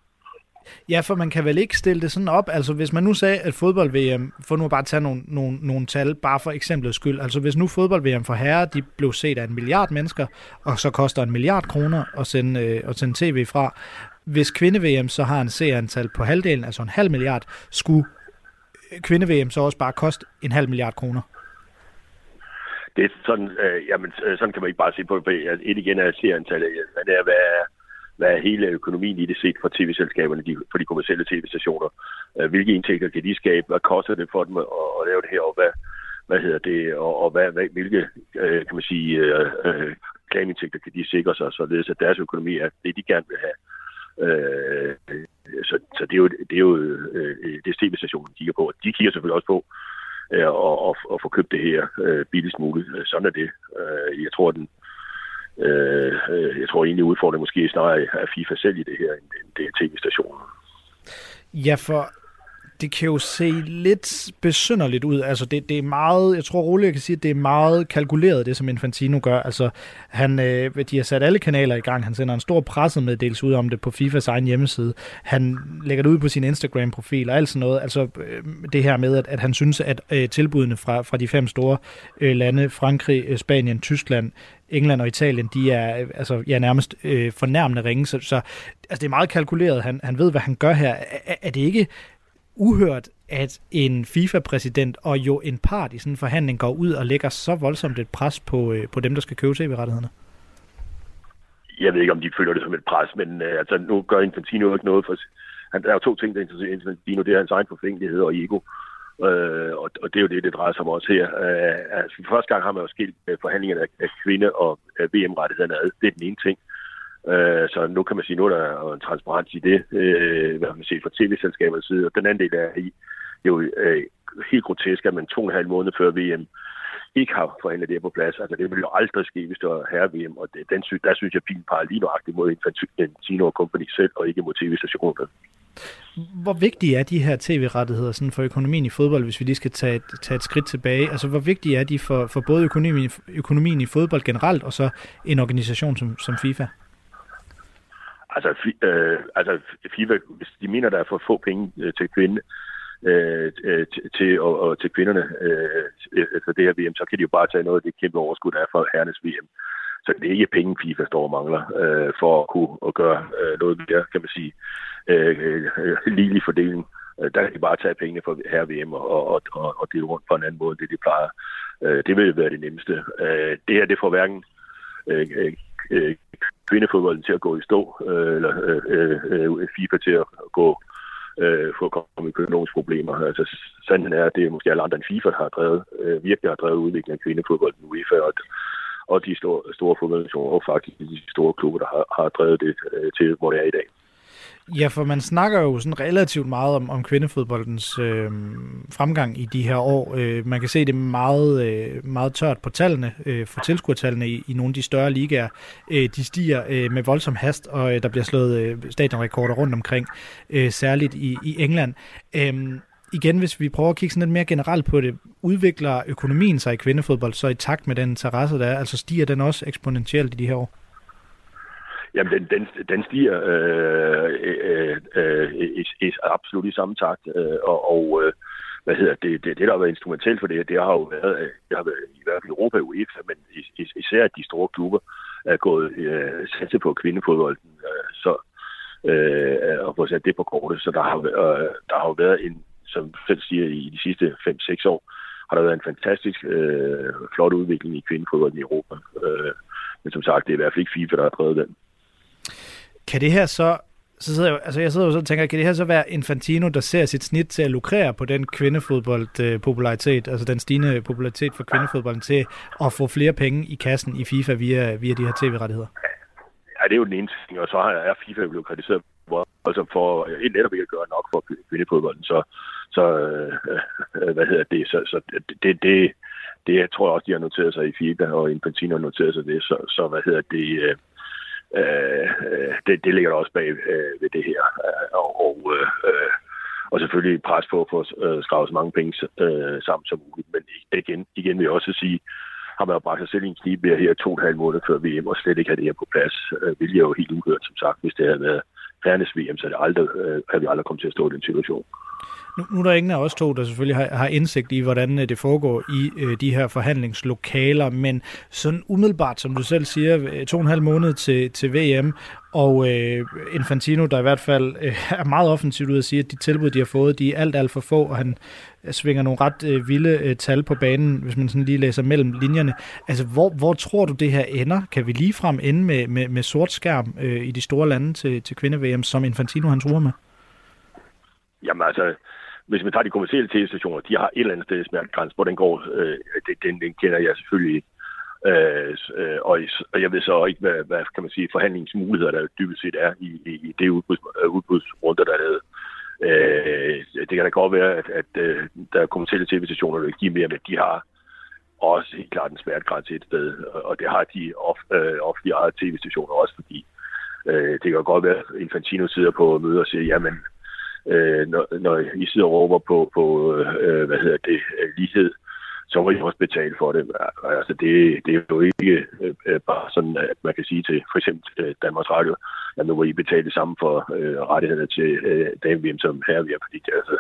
Ja, for man kan vel ikke stille det sådan op. Altså hvis man nu sagde, at fodbold-VM, for nu bare tage nogle, nogle, nogle tal, bare for eksemplets skyld. Altså hvis nu fodbold-VM for herrer, de blev set af en milliard mennesker, og så koster en milliard kroner at sende, øh, at sende tv fra. Hvis kvinde-VM så har en seerantal på halvdelen, altså en halv milliard, skulle øh, kvinde-VM så også bare koste en halv milliard kroner? Det er sådan, øh, jamen, øh, sådan kan man ikke bare se på det. Et igen er seerantallet, men det er, hvad er, hvad er hele økonomien i det set for tv-selskaberne, de, for de kommersielle tv-stationer. Øh, hvilke indtægter kan de skabe? Hvad koster det for dem at, at lave det her? Og hvad, hvad hedder det? Og, og hvad, hvad, hvilke, øh, kan man sige, øh, øh, kan de sikre sig, således at deres økonomi er det, de gerne vil have. Øh, så, så det er jo, det er jo øh, det tv-stationen kigger på. De kigger selvfølgelig også på øh, og, og, få købt det her øh, billigst muligt. Sådan er det. Øh, jeg tror, den, Øh, øh, jeg tror egentlig, udfordringen måske snarere er FIFA selv i det her, end det er tv-stationen. Ja, for det kan jo se lidt besynderligt ud. Altså det, det er meget, jeg tror roligt, jeg kan sige, at det er meget kalkuleret, det som Infantino gør. Altså han, øh, de har sat alle kanaler i gang. Han sender en stor pressemeddelelse ud om det på FIFAs egen hjemmeside. Han lægger det ud på sin Instagram-profil og alt sådan noget. Altså øh, det her med, at, at han synes, at øh, tilbudene fra, fra de fem store øh, lande, Frankrig, øh, Spanien, Tyskland, England og Italien, de er altså, ja, nærmest øh, fornærmende ringe, så, så altså, det er meget kalkuleret. Han, han ved, hvad han gør her. Er, er det ikke uhørt, at en FIFA-præsident og jo en part i sådan en forhandling går ud og lægger så voldsomt et pres på, øh, på dem, der skal købe tv-rettighederne? Jeg ved ikke, om de føler det som et pres, men øh, altså, nu gør Infantino ikke noget for... Han, der er jo to ting, der interesserer Infantino. Det er hans egen forfængelighed og ego. Øh, Øh, og, og det er jo det, det drejer sig om også her. Øh, altså, for første gang har man jo skilt øh, forhandlingerne af, af kvinde- og VM-rettighederne ad. Det er den ene ting. Øh, så nu kan man sige, nu er der en transparens i det, øh, hvad man siger, fra tv-selskabernes side. Og den anden del er i, jo øh, helt grotesk, at man to og en halv måned før VM ikke har forhandlet det på plads. Altså, det ville jo aldrig ske, hvis det var herre-VM, og det, den, der synes jeg, pilen peger lige nøjagtigt mod Infantino og Company selv, og ikke mod tv-stationerne. Hvor vigtige er de her tv-rettigheder sådan for økonomien i fodbold, hvis vi lige skal tage et, tage et skridt tilbage? Altså, hvor vigtige er de for, for både økonomien, økonomien i fodbold generelt, og så en organisation som, som FIFA? Altså, øh, altså FIFA, hvis de mener, der er for få penge øh, til kvinde, øh, øh til, og, og til kvinderne øh, efter det her VM, så kan de jo bare tage noget af det kæmpe overskud, der er for herrenes VM. Så det er ikke penge, FIFA står og mangler øh, for at kunne at gøre øh, noget mere, kan man sige, øh, øh, ligelig fordeling. Øh, der kan de bare tage pengene fra her VM og, og, og, og dele rundt på en anden måde, end det de plejer. Øh, det vil være det nemmeste. Øh, det her, det får hverken øh, øh, kvindefodbolden til at gå i stå, øh, eller øh, øh, FIFA til at gå øh, for at komme i økonomiske problemer. Altså, sandheden er, at det er måske alle andre end FIFA, der har drevet, øh, virkelig har drevet udviklingen af kvindefodbold i UEFA, og, og de store, store fodboldnationer, og faktisk de store klubber, der har, har drevet det øh, til, hvor det er i dag. Ja, for man snakker jo sådan relativt meget om, om kvindefodboldens øh, fremgang i de her år. Øh, man kan se det meget, øh, meget tørt på tallene, øh, for tilskuertallene i, i nogle af de større ligaer. Øh, de stiger øh, med voldsom hast, og øh, der bliver slået øh, stadionrekorder rundt omkring, øh, særligt i, i England. Øh, igen, hvis vi prøver at kigge sådan lidt mere generelt på det, udvikler økonomien sig i kvindefodbold så i takt med den interesse, der er? Altså stiger den også eksponentielt i de her år? Jamen, den, den, den stiger øh, øh, øh, i, i, absolut i samme takt, øh, og, og øh, hvad hedder det, det, det der har været instrumentelt for det, det har jo været, øh, det har været i hvert fald Europa og UEFA, men især de store klubber er gået øh, satse på kvindefodbolden, øh, så øh, og få sat det på kortet. Så der har, øh, der har jo været en, som selv siger, i de sidste 5-6 år, har der været en fantastisk øh, flot udvikling i kvindefodbolden i Europa. Øh, men som sagt, det er i hvert fald ikke FIFA, der har drevet den. Kan det her så så sidder jeg, altså jeg sidder jo så og tænker, kan det her så være Infantino, der ser sit snit til at lukrere på den kvindefodbold-popularitet, altså den stigende popularitet for kvindefodbolden, til at få flere penge i kassen i FIFA via, via de her tv-rettigheder? Ja, det er jo den ene ting, og så er FIFA blevet kritiseret altså for et netop ikke at gøre nok for kvindefodbolden, så, så øh, hvad hedder det, så, så det, det, det, jeg tror jeg også, de har noteret sig i FIBA, og Infantino har noteret sig det, så, så hvad hedder det, øh, Øh, det, det ligger der også bag øh, ved det her. Øh, og, og, øh, og selvfølgelig pres på at få øh, så mange penge øh, sammen som muligt. Men igen, igen vil jeg også sige, har man jo bragt sig selv i en knibe her to og en halv måned før VM, og slet ikke have det her på plads, øh, vil jeg jo helt uhørt, som sagt, hvis det havde været fairness-VM, så det aldrig, øh, havde vi aldrig kommet til at stå i den situation. Nu, nu er der ingen af os to, der selvfølgelig har, har indsigt i, hvordan øh, det foregår i øh, de her forhandlingslokaler, men sådan umiddelbart, som du selv siger, øh, to og en halv måned til, til VM, og øh, Infantino, der i hvert fald øh, er meget offensivt ud at sige, at de tilbud, de har fået, de er alt, alt for få, og han øh, svinger nogle ret øh, vilde øh, tal på banen, hvis man sådan lige læser mellem linjerne. Altså, hvor, hvor tror du, det her ender? Kan vi lige frem ende med, med, med sort skærm øh, i de store lande til, til kvinde-VM, som Infantino han tror med? Jamen altså, hvis man tager de kommersielle tv-stationer, de har et eller andet sted smertegrænse, hvor den går, øh, den, den kender jeg selvfølgelig ikke. Øh, øh og, og jeg ved så ikke, hvad, hvad kan man sige, forhandlingsmuligheder, der dybest set er i, i, i det udbuds, øh, udbudsrunder, der er lavet. Øh, det kan da godt være, at, at at der er kommersielle tv-stationer, der giver mere, men de har også helt klart en smertegrænse et sted, og det har de ofte øh, eget tv-stationer også, fordi øh, det kan godt være, at Infantino sidder på møder og siger, jamen, øh, Øh, når, når I sidder og råber på, på øh, hvad hedder det, øh, lighed, så må I også betale for det. Altså, det, det er jo ikke øh, bare sådan, at man kan sige til for eksempel øh, Danmarks Radio, at nu må I betale det samme for øh, rettighederne til øh, dame som her er, fordi det, altså,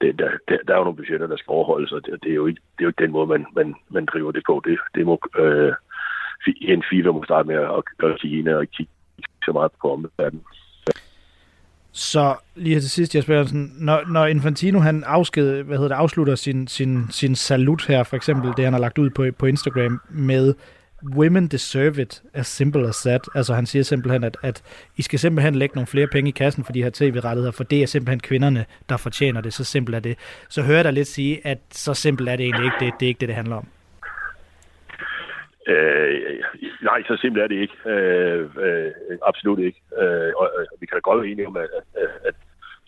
det, der, der, der er jo nogle budgetter, der skal overholdes, og det, det, er, jo ikke, det er jo ikke den måde, man, man, man driver det på. Det, det må, øh, en FIFA må starte med at, gøre Kina og kigge så meget på omverdenen. Så lige til sidst, jeg spørger sådan, når, når Infantino han afsked, hvad hedder det, afslutter sin, sin, sin salut her, for eksempel det, han har lagt ud på, på Instagram med women deserve it, as simple as that. Altså han siger simpelthen, at, at I skal simpelthen lægge nogle flere penge i kassen for de her tv-rettigheder, for det er simpelthen kvinderne, der fortjener det. Så simpelt er det. Så hører jeg dig lidt sige, at så simpelt er det egentlig ikke. Det, det er ikke det, det handler om. Øh, nej, så simpelt er det ikke. Øh, øh, absolut ikke. Øh, og, og vi kan da godt være enige om, at, at, at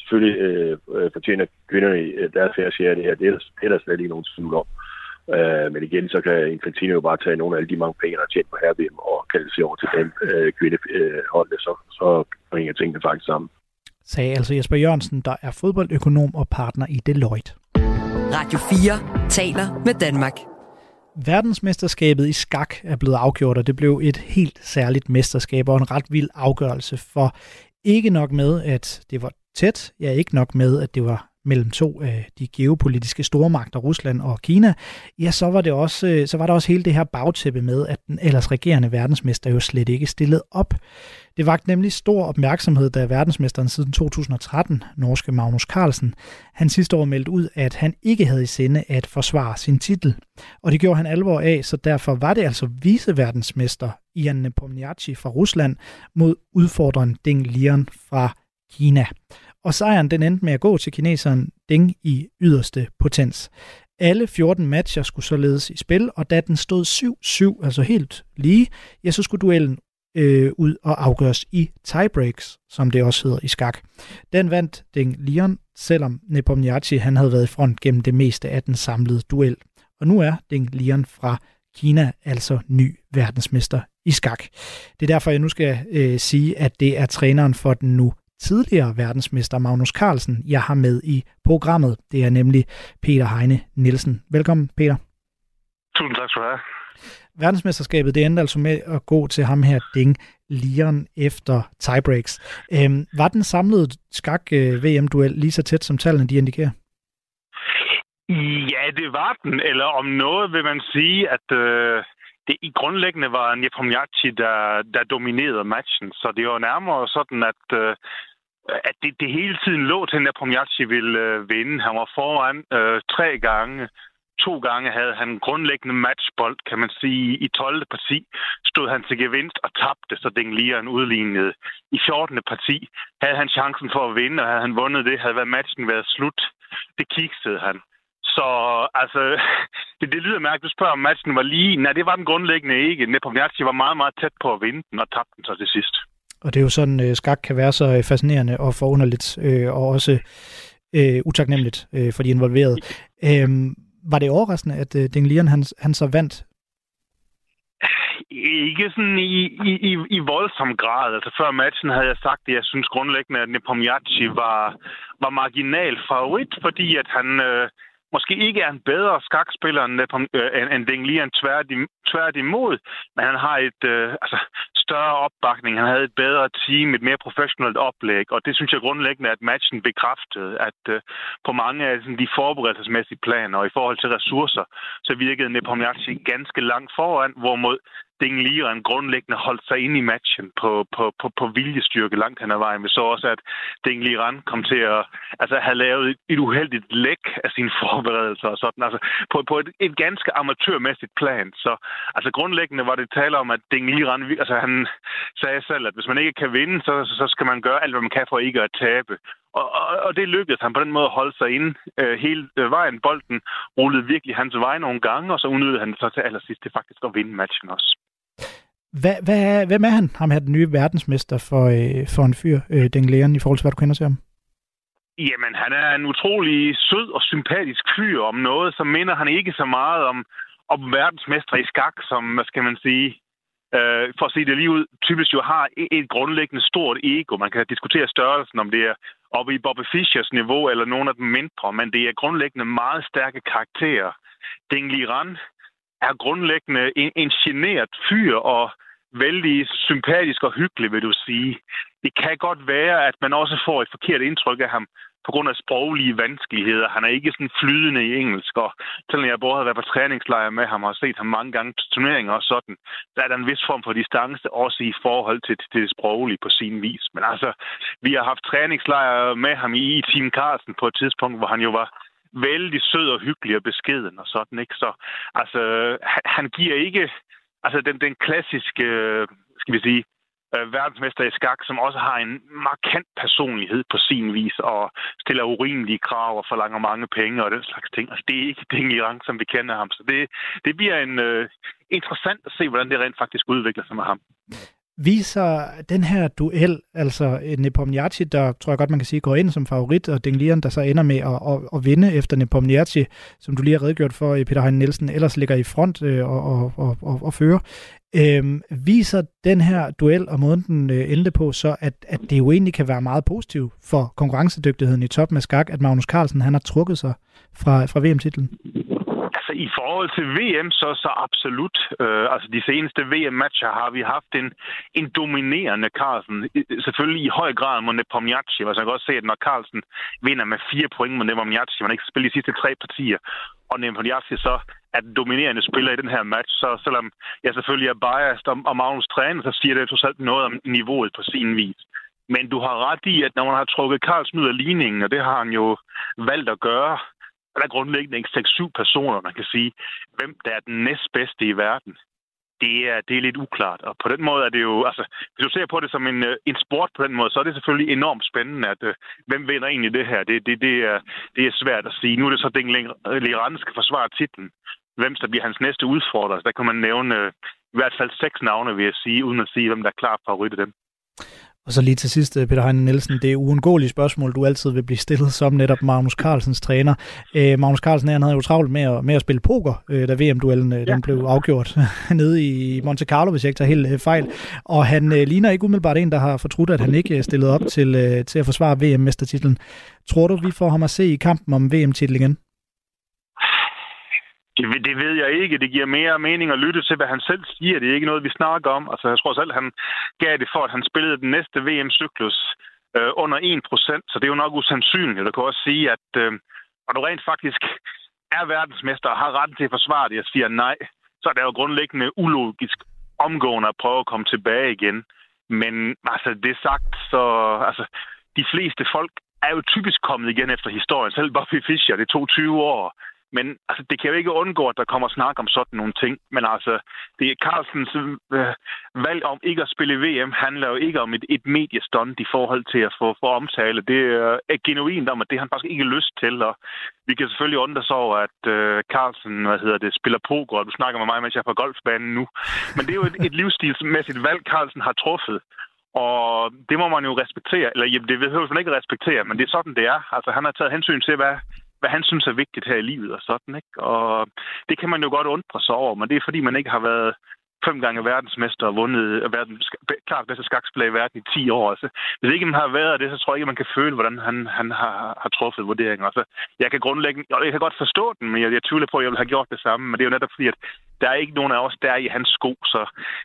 selvfølgelig øh, øh fortjener kvinderne øh, deres færre share af det her. Det er, der, det er der slet ikke nogen tvivl om. Øh, men igen, så kan Infantino jo bare tage nogle af alle de mange penge, der er tjent på hervim, og kalde sig over til den øh, kvindeholdet, øh, så, så hænger tingene faktisk sammen. Sagde altså Jesper Jørgensen, der er fodboldøkonom og partner i Deloitte. Radio 4 taler med Danmark. Verdensmesterskabet i skak er blevet afgjort, og det blev et helt særligt mesterskab og en ret vild afgørelse for ikke nok med, at det var tæt, ja ikke nok med, at det var mellem to af de geopolitiske stormagter, Rusland og Kina, ja, så var, det også, øh, så var der også hele det her bagtæppe med, at den ellers regerende verdensmester jo slet ikke stillede op. Det vagt nemlig stor opmærksomhed, da verdensmesteren siden 2013, norske Magnus Carlsen, han sidste år meldte ud, at han ikke havde i sinde at forsvare sin titel. Og det gjorde han alvor af, så derfor var det altså viceverdensmester Ian Nepomniachtchi fra Rusland mod udfordreren Ding Liren fra Kina. Og sejren den endte med at gå til kineseren Deng i yderste potens. Alle 14 matcher skulle således i spil, og da den stod 7-7, altså helt lige, ja, så skulle duellen øh, ud og afgøres i tiebreaks, som det også hedder i skak. Den vandt Deng Liren, selvom Nepomniachtchi han havde været i front gennem det meste af den samlede duel. Og nu er Deng Liren fra Kina altså ny verdensmester i skak. Det er derfor, jeg nu skal øh, sige, at det er træneren for den nu tidligere verdensmester Magnus Carlsen, jeg har med i programmet. Det er nemlig Peter Heine Nielsen. Velkommen, Peter. Tusind tak skal du have. Verdensmesterskabet det endte altså med at gå til ham her, Ding Liren, efter tiebreaks. Øhm, var den samlede skak-VM-duel lige så tæt, som tallene de indikerer? Ja, det var den. Eller om noget vil man sige, at øh, det i grundlæggende var Nepomniachtchi, der, der dominerede matchen. Så det var nærmere sådan, at, øh, at det, det hele tiden lå til, at Nepomniachtchi ville øh, vinde. Han var foran øh, tre gange. To gange havde han grundlæggende matchbold, kan man sige. I 12. parti stod han til gevinst og tabte, så den lige en udlignede. I 14. parti havde han chancen for at vinde, og havde han vundet det, havde matchen været slut. Det kiksede han. Så altså, det, det lyder mærkeligt, du spørger, om matchen var lige. Nej, det var den grundlæggende ikke. Nepomniachtchi var meget, meget tæt på at vinde den, og tabte den så til sidst. Og det er jo sådan, øh, skak kan være så øh, fascinerende og forunderligt, øh, og også øh, utaknemmeligt øh, for de involverede. Øh, var det overraskende, at øh, Ding Lian, han, han så vandt? Ikke sådan i, i, i, i voldsom grad. Altså før matchen havde jeg sagt, at jeg synes grundlæggende, at Nepomniachtchi var, var marginal favorit, fordi at han... Øh, måske ikke er en bedre skakspiller end, øh, end, end Deng Lian, tværtimod, men han har et øh, altså, større opbakning, han havde et bedre team, et mere professionelt oplæg, og det synes jeg grundlæggende, at matchen bekræftede, at øh, på mange af sådan, de forberedelsesmæssige planer og i forhold til ressourcer, så virkede Nepomniachtchi ganske langt foran, hvorimod Ding Liren grundlæggende holdt sig ind i matchen på, på, på, på viljestyrke langt hen ad vejen. Vi så også, at Ding Liren kom til at altså, have lavet et uheldigt læk af sine forberedelser og sådan. Altså, på, på et, et ganske amatørmæssigt plan. Så altså, grundlæggende var det tale om, at Ding Liren, altså, han sagde selv, at hvis man ikke kan vinde, så, så skal man gøre alt, hvad man kan for ikke at tabe. Og, og, og det lykkedes han på den måde at holde sig inde øh, hele øh, vejen. Bolden rullede virkelig hans vej nogle gange, og så udnyttede han så til allersidst til faktisk at vinde matchen også. Hvad, hvad, hvem er han, ham her, den nye verdensmester for, øh, for en fyr, øh, den lægeren, i forhold til, hvad du kender til ham? Jamen, han er en utrolig sød og sympatisk fyr om noget, som minder han ikke så meget om, om verdensmester i skak, som, hvad skal man sige, øh, for at se det lige ud, typisk jo har et, et grundlæggende stort ego. Man kan diskutere størrelsen, om det er oppe i Bobby Fischers niveau eller nogen af dem mindre, men det er grundlæggende meget stærke karakterer. Deng Liran er grundlæggende en, en generet fyr og vældig sympatisk og hyggelig, vil du sige. Det kan godt være, at man også får et forkert indtryk af ham på grund af sproglige vanskeligheder. Han er ikke sådan flydende i engelsk, og selvom jeg både har været på træningslejr med ham og set ham mange gange til turneringer og sådan, der er der en vis form for distance også i forhold til, til det sproglige på sin vis. Men altså, vi har haft træningslejre med ham i, i Team Carlsen på et tidspunkt, hvor han jo var vældig sød og hyggelig og beskeden og sådan, ikke? Så altså, han, han giver ikke altså den, den klassiske, skal vi sige, øh, verdensmester i skak, som også har en markant personlighed på sin vis og stiller urimelige krav og forlanger mange penge og den slags ting. Altså, det er ikke ting i rang, som vi kender ham. Så det, det bliver en, øh, interessant at se, hvordan det rent faktisk udvikler sig med ham viser den her duel, altså Nepomniachtchi, der tror jeg godt, man kan sige, går ind som favorit, og Deng Liren, der så ender med at, at, at vinde efter Nepomniachtchi, som du lige har redegjort for, øh, Peter Hein Nielsen, ellers ligger i front øh, og, og, og, og, og fører. Øhm, viser den her duel og måden den øh, endte på, så at, at det jo egentlig kan være meget positivt for konkurrencedygtigheden i toppen af skak, at Magnus Carlsen han har trukket sig fra, fra VM-titlen? Altså i forhold til VM, så, så absolut. Øh, altså de seneste VM-matcher har vi haft en, en dominerende Carlsen. Selvfølgelig i høj grad mod Nepomniachtchi. Altså man kan også se, at når Carlsen vinder med fire point mod Nepomniachtchi, man ikke spiller de sidste tre partier, og Nepomniachtchi så er den dominerende spiller i den her match, så selvom jeg selvfølgelig er biased om, om Magnus træner, så siger det trods alt noget om niveauet på sin vis. Men du har ret i, at når man har trukket Carlsen ud af ligningen, og det har han jo valgt at gøre, er der grundlæggende ikke 6-7 personer, man kan sige, hvem der er den næstbedste i verden. Det er, det er lidt uklart. Og på den måde er det jo, altså, hvis du ser på det som en, øh, en sport på den måde, så er det selvfølgelig enormt spændende, at øh, hvem vinder egentlig det her? Det, det, det, er, det er svært at sige. Nu er det så, at Liran øh, skal forsvare titlen. Hvem der bliver hans næste udfordrer? Der kan man nævne i hvert fald seks navne, vil jeg sige, uden at sige, hvem der er klar for at rydde dem. Og så lige til sidst, øh, Peter Heine Nielsen, det er uundgåelige spørgsmål, du altid vil blive stillet som netop Magnus Carlsens træner. Øh, Magnus Carlsen han havde jo travlt med at, med at spille poker, øh, da VM-duellen øh, ja. den blev afgjort nede i Monte Carlo, hvis jeg ikke tager helt øh, fejl. Og han øh, ligner ikke umiddelbart en, der har fortrudt, at han ikke stillede op til, øh, til at forsvare VM-mestertitlen. Tror du, vi får ham at se i kampen om VM-titel igen? Det, det ved jeg ikke. Det giver mere mening at lytte til, hvad han selv siger. Det er ikke noget, vi snakker om. Altså, jeg tror selv, han gav det for, at han spillede den næste VM-cyklus øh, under 1%, så det er jo nok usandsynligt. Du kan også sige, at øh, når du rent faktisk er verdensmester og har retten til at forsvare det og siger nej, så er det jo grundlæggende ulogisk omgående at prøve at komme tilbage igen. Men altså, det sagt, så altså, de fleste folk er jo typisk kommet igen efter historien. Selv Bobby Fischer, det tog 20 år. Men altså, det kan jo ikke undgå, at der kommer snak om sådan nogle ting. Men altså, det er Carlsens øh, valg om ikke at spille VM handler jo ikke om et, et mediestunt i forhold til at få, få omtale. Det er genuint om, at det har han faktisk ikke lyst til. Og vi kan selvfølgelig undre sig over, at øh, Carlsen hvad hedder det, spiller poker, du snakker med mig, mens jeg er på golfbanen nu. Men det er jo et, et livsstilsmæssigt valg, Carlsen har truffet. Og det må man jo respektere. Eller jamen, det behøver man ikke at respektere, men det er sådan, det er. Altså, han har taget hensyn til, hvad, hvad han synes er vigtigt her i livet og sådan, ikke? Og det kan man jo godt undre sig over, men det er fordi, man ikke har været fem gange verdensmester og vundet øh, verden, klart bedste skakspiller i verden i 10 år. Altså, hvis ikke man har været det, så tror jeg ikke, man kan føle, hvordan han, han har, har truffet vurderinger. Altså, jeg kan grundlæggende, jeg kan godt forstå den, men jeg, jeg tvivler på, at jeg ville have gjort det samme. Men det er jo netop fordi, at der er ikke nogen af os, der er i hans sko, så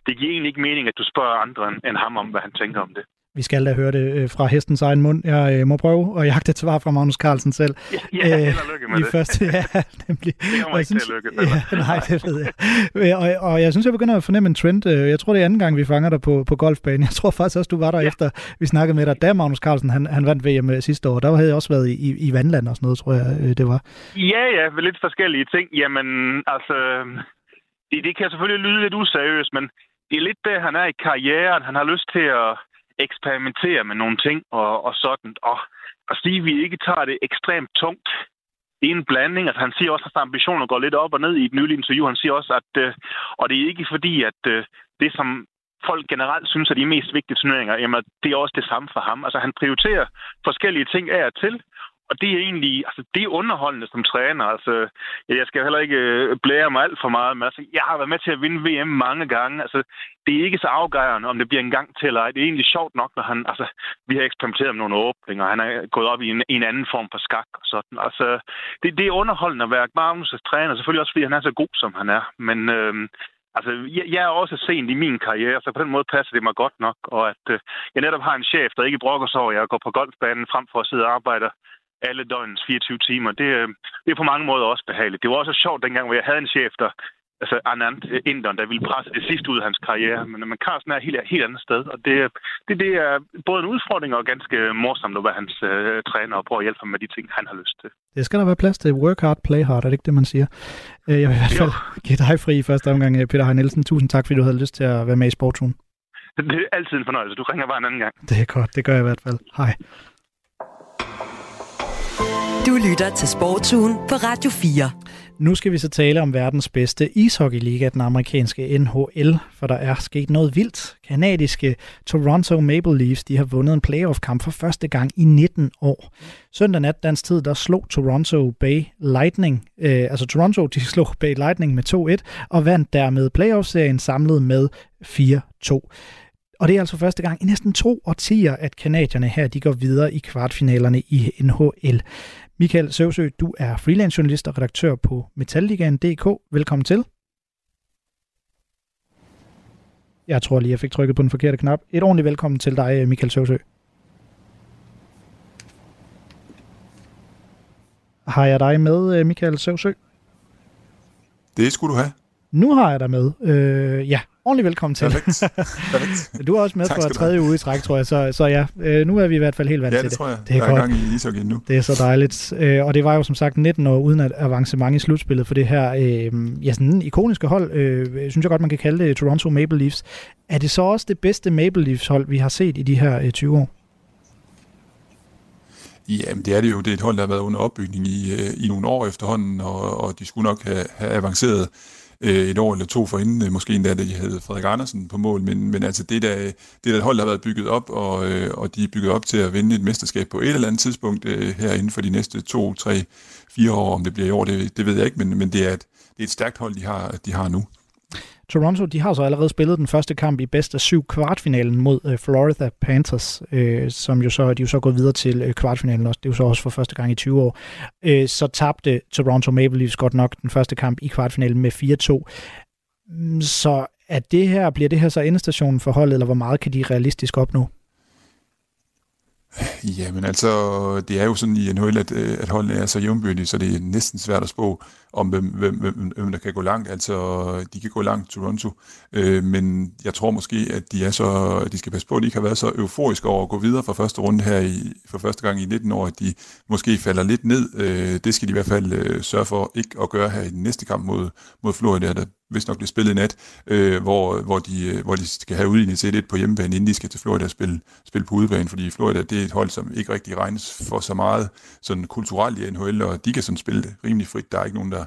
det giver egentlig ikke mening, at du spørger andre end ham om, hvad han tænker om det. Vi skal da høre det øh, fra hestens egen mund. Jeg øh, må prøve at jagte et svar fra Magnus Carlsen selv. Ja, ja og lykke med I det. Første, ja, nemlig. Det kommer ikke synes, til at lykke. Ja, nej, det ved jeg. Øh, Og, og jeg synes, jeg begynder at fornemme en trend. Øh, Jeg tror, det er anden gang, vi fanger dig på, på golfbanen. Jeg tror faktisk også, du var der ja. efter, vi snakkede med dig. Da Magnus Carlsen, han, han vandt VM øh, sidste år, der havde jeg også været i, i, i vandland og sådan noget, tror jeg, øh, det var. Ja, ja, lidt forskellige ting. Jamen, altså, det, det kan selvfølgelig lyde lidt useriøst, men det er lidt der, han er i karrieren. Han har lyst til at eksperimentere med nogle ting og, og sådan. Og at sige, at vi ikke tager det ekstremt tungt, det er en blanding. Altså, han siger også, at hans ambitioner går lidt op og ned i et nyligt interview. Han siger også, at øh, og det er ikke fordi, at øh, det, som folk generelt synes er de mest vigtige turneringer, jamen, det er også det samme for ham. Altså, han prioriterer forskellige ting af og til, og det er egentlig, altså det er underholdende som træner. Altså, jeg skal heller ikke øh, blære mig alt for meget, men altså, jeg har været med til at vinde VM mange gange. Altså, det er ikke så afgørende, om det bliver en gang til eller ej. Det er egentlig sjovt nok, når han, altså, vi har eksperimenteret med nogle åbninger, han er gået op i en, en anden form for skak og sådan. Altså, det, det er underholdende at være Magnus' træner, selvfølgelig også fordi han er så god, som han er. Men øh, Altså, jeg, jeg er også sent i min karriere, så på den måde passer det mig godt nok, og at øh, jeg netop har en chef, der ikke brokker sig over, at jeg går på golfbanen frem for at sidde og arbejde alle døgnens 24 timer. Det, øh, det er på mange måder også behageligt. Det var også sjovt dengang, hvor jeg havde en chef, der, altså Anand Inderen, der ville presse det sidste ud af hans karriere. Men, men Carsten er helt, helt andet sted, og det, det, det er både en udfordring og ganske morsomt at være hans øh, træner og prøve at hjælpe ham med de ting, han har lyst til. Det skal der være plads til. Work hard, play hard, er det ikke det, man siger? Øh, Jeg vil i hvert fald give dig fri i første omgang, øh, Peter Hein Nielsen. Tusind tak, fordi du havde lyst til at være med i Sportsugen. Det er altid en fornøjelse. Du ringer bare en anden gang. Det er godt, det gør jeg i hvert fald. Hej. Du lytter til Sportsugen på Radio 4. Nu skal vi så tale om verdens bedste ishockeyliga, den amerikanske NHL, for der er sket noget vildt. Kanadiske Toronto Maple Leafs de har vundet en playoff-kamp for første gang i 19 år. Søndag nat dansk tid, der slog Toronto Bay Lightning, øh, altså Toronto, de slog Bay Lightning med 2-1, og vandt dermed playoff-serien samlet med 4-2. Og det er altså første gang i næsten to årtier, at kanadierne her de går videre i kvartfinalerne i NHL. Michael Søvsø, du er freelance journalist og redaktør på Metalligaen.dk. Velkommen til. Jeg tror lige, jeg fik trykket på den forkerte knap. Et ordentligt velkommen til dig, Michael Søvsø. Har jeg dig med, Michael Søvsø? Det skulle du have. Nu har jeg dig med. Øh, ja, ordentligt velkommen til. Perfekt. Perfekt. Du er også med Tak for tredje uge i træk, tror jeg. Så, så ja, øh, nu er vi i hvert fald helt vant Ja, til det det. tror jeg. Det er Der er gang i ishockey nu. Det er så dejligt. Øh, og det var jo som sagt 19 år uden at avancement i slutspillet for det her øh, ja, sådan ikoniske hold, øh, synes jeg godt, man kan kalde det Toronto Maple Leafs. Er det så også det bedste Maple Leafs hold, vi har set i de her øh, 20 år? Jamen, det er det jo. Det er et hold, der har været under opbygning i, øh, i nogle år efterhånden, og, og de skulle nok have, have avanceret øh, et år eller to forinden, øh, måske endda, da de havde Frederik Andersen på mål, men, men altså det, der, det er hold, der har været bygget op, og, øh, og de er bygget op til at vinde et mesterskab på et eller andet tidspunkt øh, her inden for de næste to, tre, fire år. Om det bliver i år, det, det ved jeg ikke, men, men det, er et, det er et stærkt hold, de har, de har nu. Toronto, de har så allerede spillet den første kamp i bedst af syv kvartfinalen mod øh, Florida Panthers, øh, som jo så, de er jo så gået videre til øh, kvartfinalen også. Det er jo så også for første gang i 20 år. Øh, så tabte Toronto Maple Leafs godt nok den første kamp i kvartfinalen med 4-2. Mm, så er det her, bliver det her så endestationen for holdet, eller hvor meget kan de realistisk opnå? Jamen altså, det er jo sådan i NHL, at, øh, at holdene er så jævnbyrdige, så det er næsten svært at spå om, hvem, hvem, hvem, hvem der kan gå langt. Altså, de kan gå langt, Toronto, øh, men jeg tror måske, at de er så, at de skal passe på, at de ikke har været så euforiske over at gå videre fra første runde her i, for første gang i 19 år, at de måske falder lidt ned. Øh, det skal de i hvert fald øh, sørge for ikke at gøre her i den næste kamp mod, mod Florida, der hvis nok bliver spillet i nat, øh, hvor, hvor, de, øh, hvor de skal have udlignet til lidt på hjemmebane, inden de skal til Florida og spille, spille på udebane, fordi Florida det er et hold, som ikke rigtig regnes for så meget sådan kulturelt i NHL, og de kan sådan spille det rimelig frit. Der er ikke nogen, der,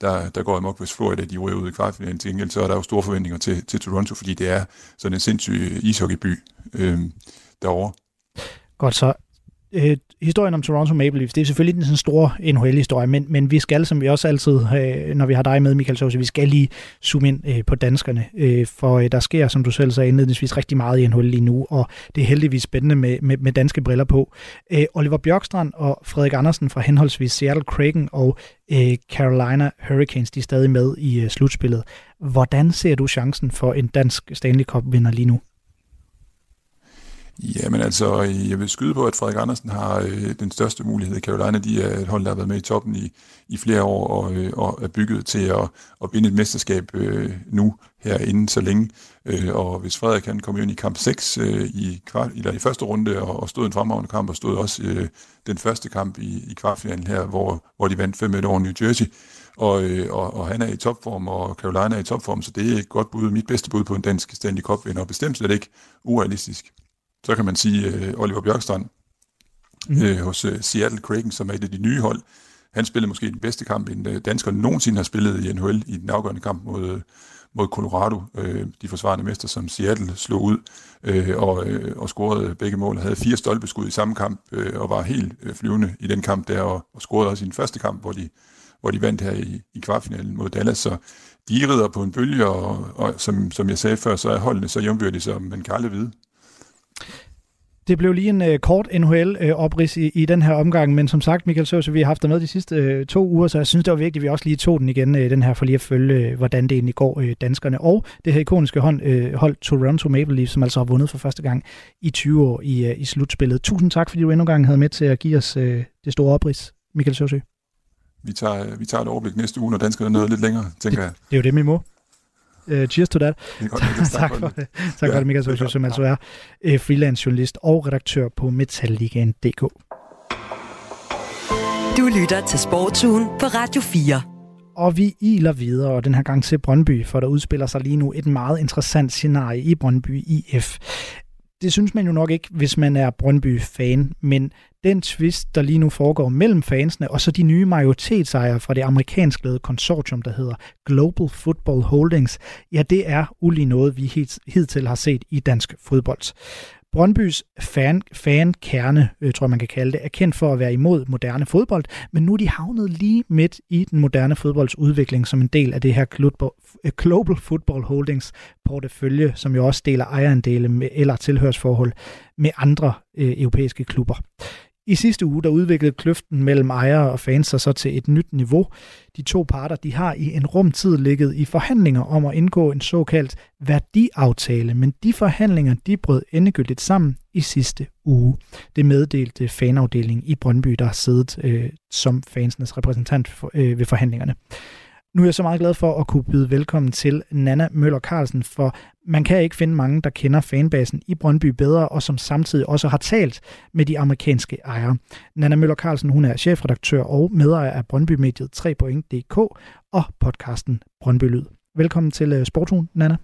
der, der går amok, hvis Florida de ryger ud i kvartfinalen. Til gengæld så er der jo store forventninger til, til Toronto, fordi det er sådan en sindssyg ishockeyby øh, derovre. Godt, så øh, historien om Toronto Maple Leafs, det er selvfølgelig den en sådan stor NHL-historie, men, men vi skal, som vi også altid, øh, når vi har dig med, Michael Sose, vi skal lige zoome ind øh, på danskerne, øh, for øh, der sker, som du selv sagde indledningsvis, rigtig meget i NHL lige nu, og det er heldigvis spændende med, med, med danske briller på. Øh, Oliver Bjørkstrand og Frederik Andersen fra henholdsvis Seattle Kraken og øh, Carolina Hurricanes, de er stadig med i øh, slutspillet. Hvordan ser du chancen for en dansk Stanley Cup-vinder lige nu? Jamen altså, øh, jeg vil skyde på, at Frederik Andersen har øh, den største mulighed i Carolina. De er et hold, der har været med i toppen i, i flere år og, øh, og er bygget til at, at vinde et mesterskab øh, nu her inden så længe. Øh, og hvis Frederik kan komme ind i kamp 6 øh, i, kvart, eller i første runde og, og stod en fremragende kamp og stod også øh, den første kamp i, i kvartfinalen her, hvor, hvor de vandt 5-1 over New Jersey. Og, øh, og, og han er i topform, og Carolina er i topform, så det er et godt bud, mit bedste bud på en dansk Stanley Cup-vinder, og bestemt slet ikke urealistisk så kan man sige uh, Oliver Bjørkstrand mm. uh, hos uh, Seattle Kraken, som er et af de nye hold. Han spillede måske den bedste kamp, en uh, dansker nogensinde har spillet i NHL i den afgørende kamp mod, uh, mod Colorado, uh, de forsvarende mester, som Seattle slog ud uh, og, uh, og scorede begge mål og havde fire stolpeskud i samme kamp uh, og var helt uh, flyvende i den kamp der og, og scorede også i den første kamp, hvor de, hvor de vandt her i, i kvartfinalen mod Dallas. Så de rider på en bølge, og, og som, som jeg sagde før, så er holdene så jævnbyrdige, som man kan aldrig vide. Det blev lige en uh, kort NHL-oprids uh, i, i den her omgang, men som sagt, Michael Søs, vi har haft dig med de sidste uh, to uger, så jeg synes, det var vigtigt, at vi også lige tog den igen, uh, den her, for lige at følge, uh, hvordan det egentlig går uh, danskerne. Og det her ikoniske hold, uh, hold Toronto Maple Leafs, som altså har vundet for første gang i 20 år i, uh, i slutspillet. Tusind tak, fordi du endnu en gang havde med til at give os uh, det store oprids, Michael Søsø. Vi tager, vi tager et overblik næste uge, når danskerne er noget lidt længere, tænker jeg. Det er jo det, vi må. Uh, cheers to that. tak for det. Tak for det, Michael Søsø, som altså er uh, freelance journalist og redaktør på Metalligaen.dk. Du lytter til Sportsugen på Radio 4. Og vi iler videre, og den her gang til Brøndby, for der udspiller sig lige nu et meget interessant scenarie i Brøndby IF. Det synes man jo nok ikke, hvis man er Brøndby-fan, men den twist, der lige nu foregår mellem fansene, og så de nye majoritetsejere fra det amerikansk ledede konsortium, der hedder Global Football Holdings, ja, det er ulig noget, vi hidtil har set i dansk fodbold. Brøndbys fan, fankerne, øh, tror jeg man kan kalde det, er kendt for at være imod moderne fodbold, men nu er de havnet lige midt i den moderne fodbolds udvikling som en del af det her øh, Global Football Holdings portefølje, som jo også deler ejerandele med, eller tilhørsforhold med andre øh, europæiske klubber. I sidste uge der udviklede kløften mellem ejere og fans sig så til et nyt niveau. De to parter de har i en rumtid ligget i forhandlinger om at indgå en såkaldt værdiaftale, men de forhandlinger de brød endegyldigt sammen i sidste uge. Det meddelte fanafdelingen i Brøndby, der har siddet øh, som fansenes repræsentant for, øh, ved forhandlingerne. Nu er jeg så meget glad for at kunne byde velkommen til Nana Møller Carlsen, for man kan ikke finde mange, der kender fanbasen i Brøndby bedre, og som samtidig også har talt med de amerikanske ejere. Nana Møller Carlsen, hun er chefredaktør og medejer af Brøndby-mediet 3.dk og podcasten Brøndby Lyd. Velkommen til øh, Sportun, Nana.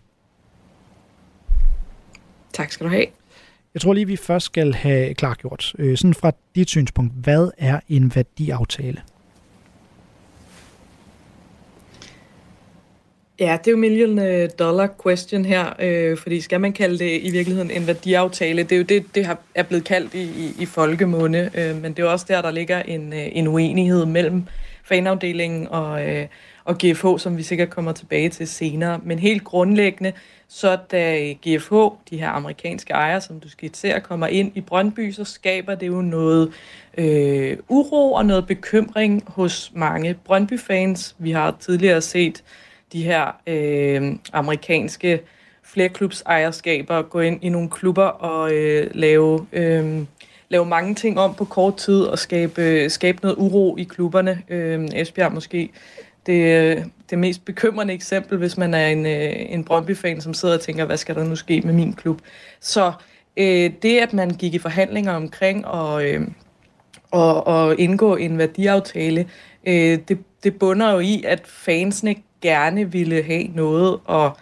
Tak skal du have. Jeg tror lige, vi først skal have klargjort, øh, sådan fra dit synspunkt, hvad er en værdiaftale? Ja, det er jo million øh, dollar question her, øh, fordi skal man kalde det i virkeligheden en værdiaftale? Det er jo det, det har, er blevet kaldt i, i, i folkemunde, øh, men det er jo også der, der ligger en, øh, en uenighed mellem fanafdelingen og, øh, og GFH, som vi sikkert kommer tilbage til senere. Men helt grundlæggende, så da GFH, de her amerikanske ejere, som du skitserer, kommer ind i Brøndby, så skaber det jo noget øh, uro og noget bekymring hos mange Brøndby-fans. Vi har tidligere set de her øh, amerikanske flerklubsejerskaber gå ind i nogle klubber og øh, lave, øh, lave mange ting om på kort tid og skabe, øh, skabe noget uro i klubberne. Øh, Esbjerg måske det, øh, det mest bekymrende eksempel, hvis man er en, øh, en Brøndby-fan, som sidder og tænker, hvad skal der nu ske med min klub? Så øh, det, at man gik i forhandlinger omkring og, øh, og, og indgå en værdiaftale, øh, det, det bunder jo i, at fansene gerne ville have noget og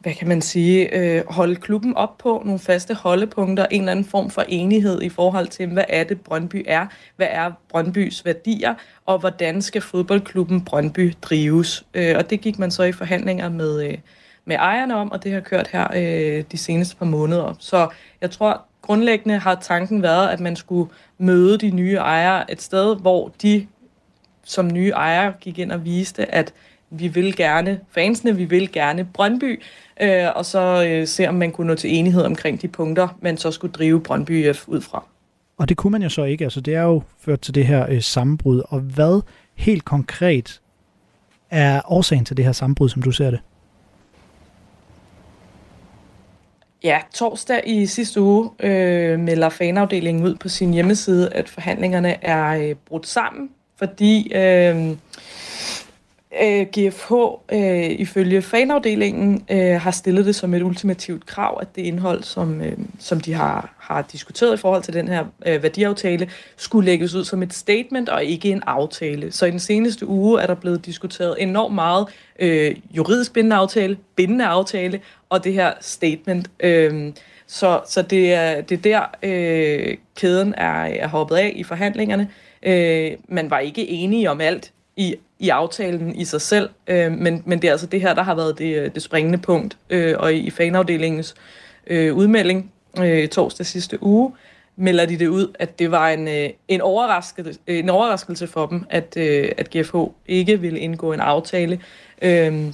hvad kan man sige, øh, holde klubben op på nogle faste holdepunkter, en eller anden form for enighed i forhold til, hvad er det Brøndby er, hvad er Brøndbys værdier, og hvordan skal fodboldklubben Brøndby drives. Øh, og det gik man så i forhandlinger med, øh, med ejerne om, og det har kørt her øh, de seneste par måneder. Så jeg tror, grundlæggende har tanken været, at man skulle møde de nye ejere et sted, hvor de som nye ejere gik ind og viste, at vi vil gerne fansene, vi vil gerne Brøndby, øh, og så øh, se, om man kunne nå til enighed omkring de punkter, man så skulle drive Brøndby IF ud fra. Og det kunne man jo så ikke. Altså, det er jo ført til det her øh, sammenbrud. Og hvad helt konkret er årsagen til det her sammenbrud, som du ser det? Ja, torsdag i sidste uge øh, melder fanafdelingen ud på sin hjemmeside, at forhandlingerne er øh, brudt sammen, fordi øh, øh, GFH øh, ifølge fanafdelingen øh, har stillet det som et ultimativt krav, at det indhold, som, øh, som de har, har diskuteret i forhold til den her øh, værdiaftale, skulle lægges ud som et statement og ikke en aftale. Så i den seneste uge er der blevet diskuteret enormt meget øh, juridisk bindende aftale, bindende aftale og det her statement. Øh, så, så det er, det er der, øh, kæden er, er hoppet af i forhandlingerne. Øh, man var ikke enige om alt i i aftalen i sig selv, øh, men, men det er altså det her, der har været det, øh, det springende punkt. Øh, og i fanafdelingens øh, udmelding øh, torsdag sidste uge, melder de det ud, at det var en, øh, en, overraskelse, øh, en overraskelse for dem, at, øh, at GFH ikke ville indgå en aftale, øh,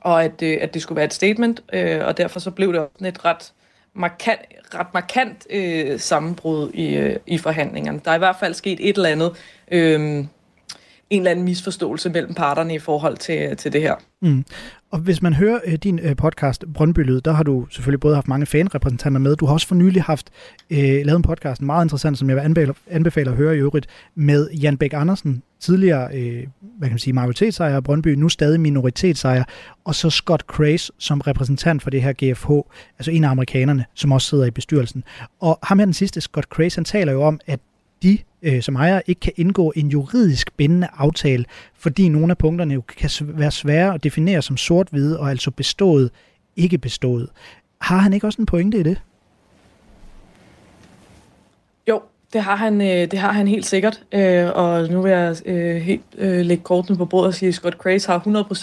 og at, øh, at det skulle være et statement, øh, og derfor så blev det også et ret markant, ret markant øh, sammenbrud i, øh, i forhandlingerne. Der er i hvert fald sket et eller andet, øh, en eller anden misforståelse mellem parterne i forhold til, til det her. Mm. Og hvis man hører øh, din øh, podcast Brøndby der har du selvfølgelig både haft mange fanrepræsentanter med. Du har også for nylig haft øh, lavet en podcast, meget interessant, som jeg vil anbefale, anbefale at høre i øvrigt, med Jan Bæk Andersen, tidligere øh, hvad kan man sige, majoritetsejer af Brøndby, nu stadig minoritetsejer, og så Scott Craze som repræsentant for det her GFH, altså en af amerikanerne, som også sidder i bestyrelsen. Og ham her den sidste, Scott Craze, han taler jo om, at de øh, som ejer ikke kan indgå en juridisk bindende aftale, fordi nogle af punkterne jo kan være svære at definere som sort-hvide og altså bestået, ikke bestået. Har han ikke også en pointe i det? Jo, det har han, øh, det har han helt sikkert. Øh, og nu vil jeg øh, helt øh, lægge kortene på bordet og sige, at Scott Craze har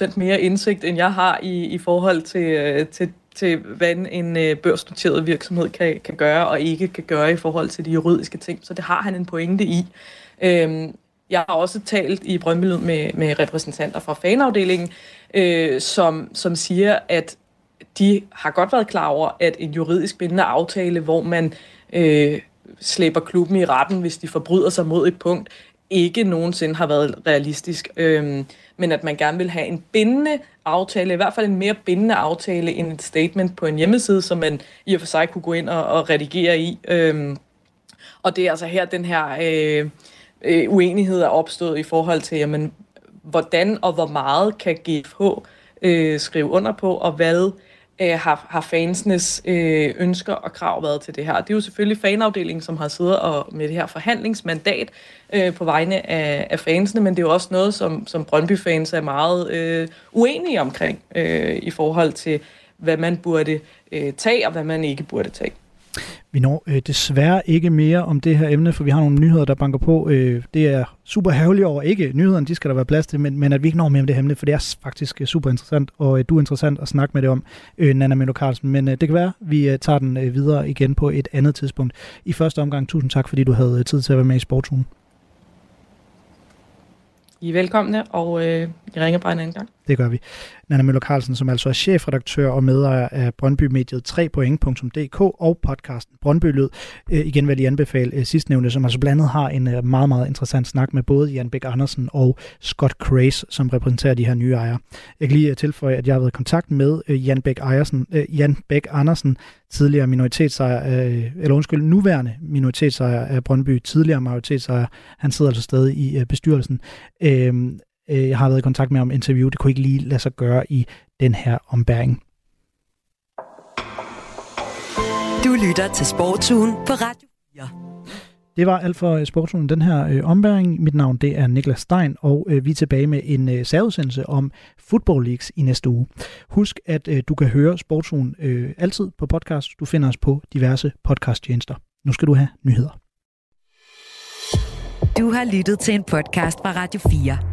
100% mere indsigt, end jeg har i, i forhold til, øh, til, til, hvad en øh, børsnoteret virksomhed kan, kan gøre og ikke kan gøre i forhold til de juridiske ting. Så det har han en pointe i. Øhm, jeg har også talt i Brøndby med, med repræsentanter fra fanafdelingen, øh, som, som siger, at de har godt været klar over, at en juridisk bindende aftale, hvor man øh, slæber klubben i retten, hvis de forbryder sig mod et punkt, ikke nogensinde har været realistisk. Øhm, men at man gerne vil have en bindende aftale, i hvert fald en mere bindende aftale end et statement på en hjemmeside, som man i og for sig kunne gå ind og, og redigere i. Øhm, og det er altså her, den her øh, øh, uenighed er opstået i forhold til, jamen, hvordan og hvor meget kan GFH øh, skrive under på, og hvad øh, har, har fansenes øh, ønsker og krav været til det her. Det er jo selvfølgelig fanafdelingen, som har siddet og med det her forhandlingsmandat øh, på vegne af, af fansene, men det er jo også noget, som, som Brøndby-fans er meget øh, uenige omkring øh, i forhold til, hvad man burde øh, tage og hvad man ikke burde tage. Vi når øh, desværre ikke mere om det her emne, for vi har nogle nyheder, der banker på. Øh, det er super hævligt over, ikke nyhederne, de skal der være plads til, men, men at vi ikke når mere om det her emne, for det er faktisk øh, super interessant, og øh, du er interessant at snakke med det om, øh, Nana Melo Carlsen. Men øh, det kan være, vi øh, tager den øh, videre igen på et andet tidspunkt. I første omgang, tusind tak, fordi du havde øh, tid til at være med i Sportsugen. I er velkomne, og øh, jeg ringer bare en anden gang. Det gør vi. Nana Møller Carlsen, som altså er chefredaktør og medejer af Brøndby-mediet 3point.dk og podcasten Brøndby Lyd. Øh, igen vil jeg anbefale øh, sidstnævnte, som altså blandt andet har en øh, meget, meget interessant snak med både Jan Bæk Andersen og Scott Craze, som repræsenterer de her nye ejere. Jeg kan lige øh, tilføje, at jeg har været i kontakt med øh, Jan Bæk, Ejersen, øh, Jan Bæk Andersen, tidligere minoritetsejer, eller undskyld, nuværende minoritetsejer af Brøndby, tidligere majoritetsejer. Han sidder altså stadig i bestyrelsen. Øhm, Øh, jeg har været i kontakt med om interview. Det kunne ikke lige lade sig gøre i den her ombæring. Du lytter til Sportsugen på Radio 4. Det var alt for øh, Sportsugen den her øh, ombæring. Mit navn det er Niklas Stein, og øh, vi er tilbage med en øh, særudsendelse om Football Leagues i næste uge. Husk, at øh, du kan høre Sportsugen øh, altid på podcast. Du finder os på diverse podcasttjenester. Nu skal du have nyheder. Du har lyttet til en podcast fra Radio 4.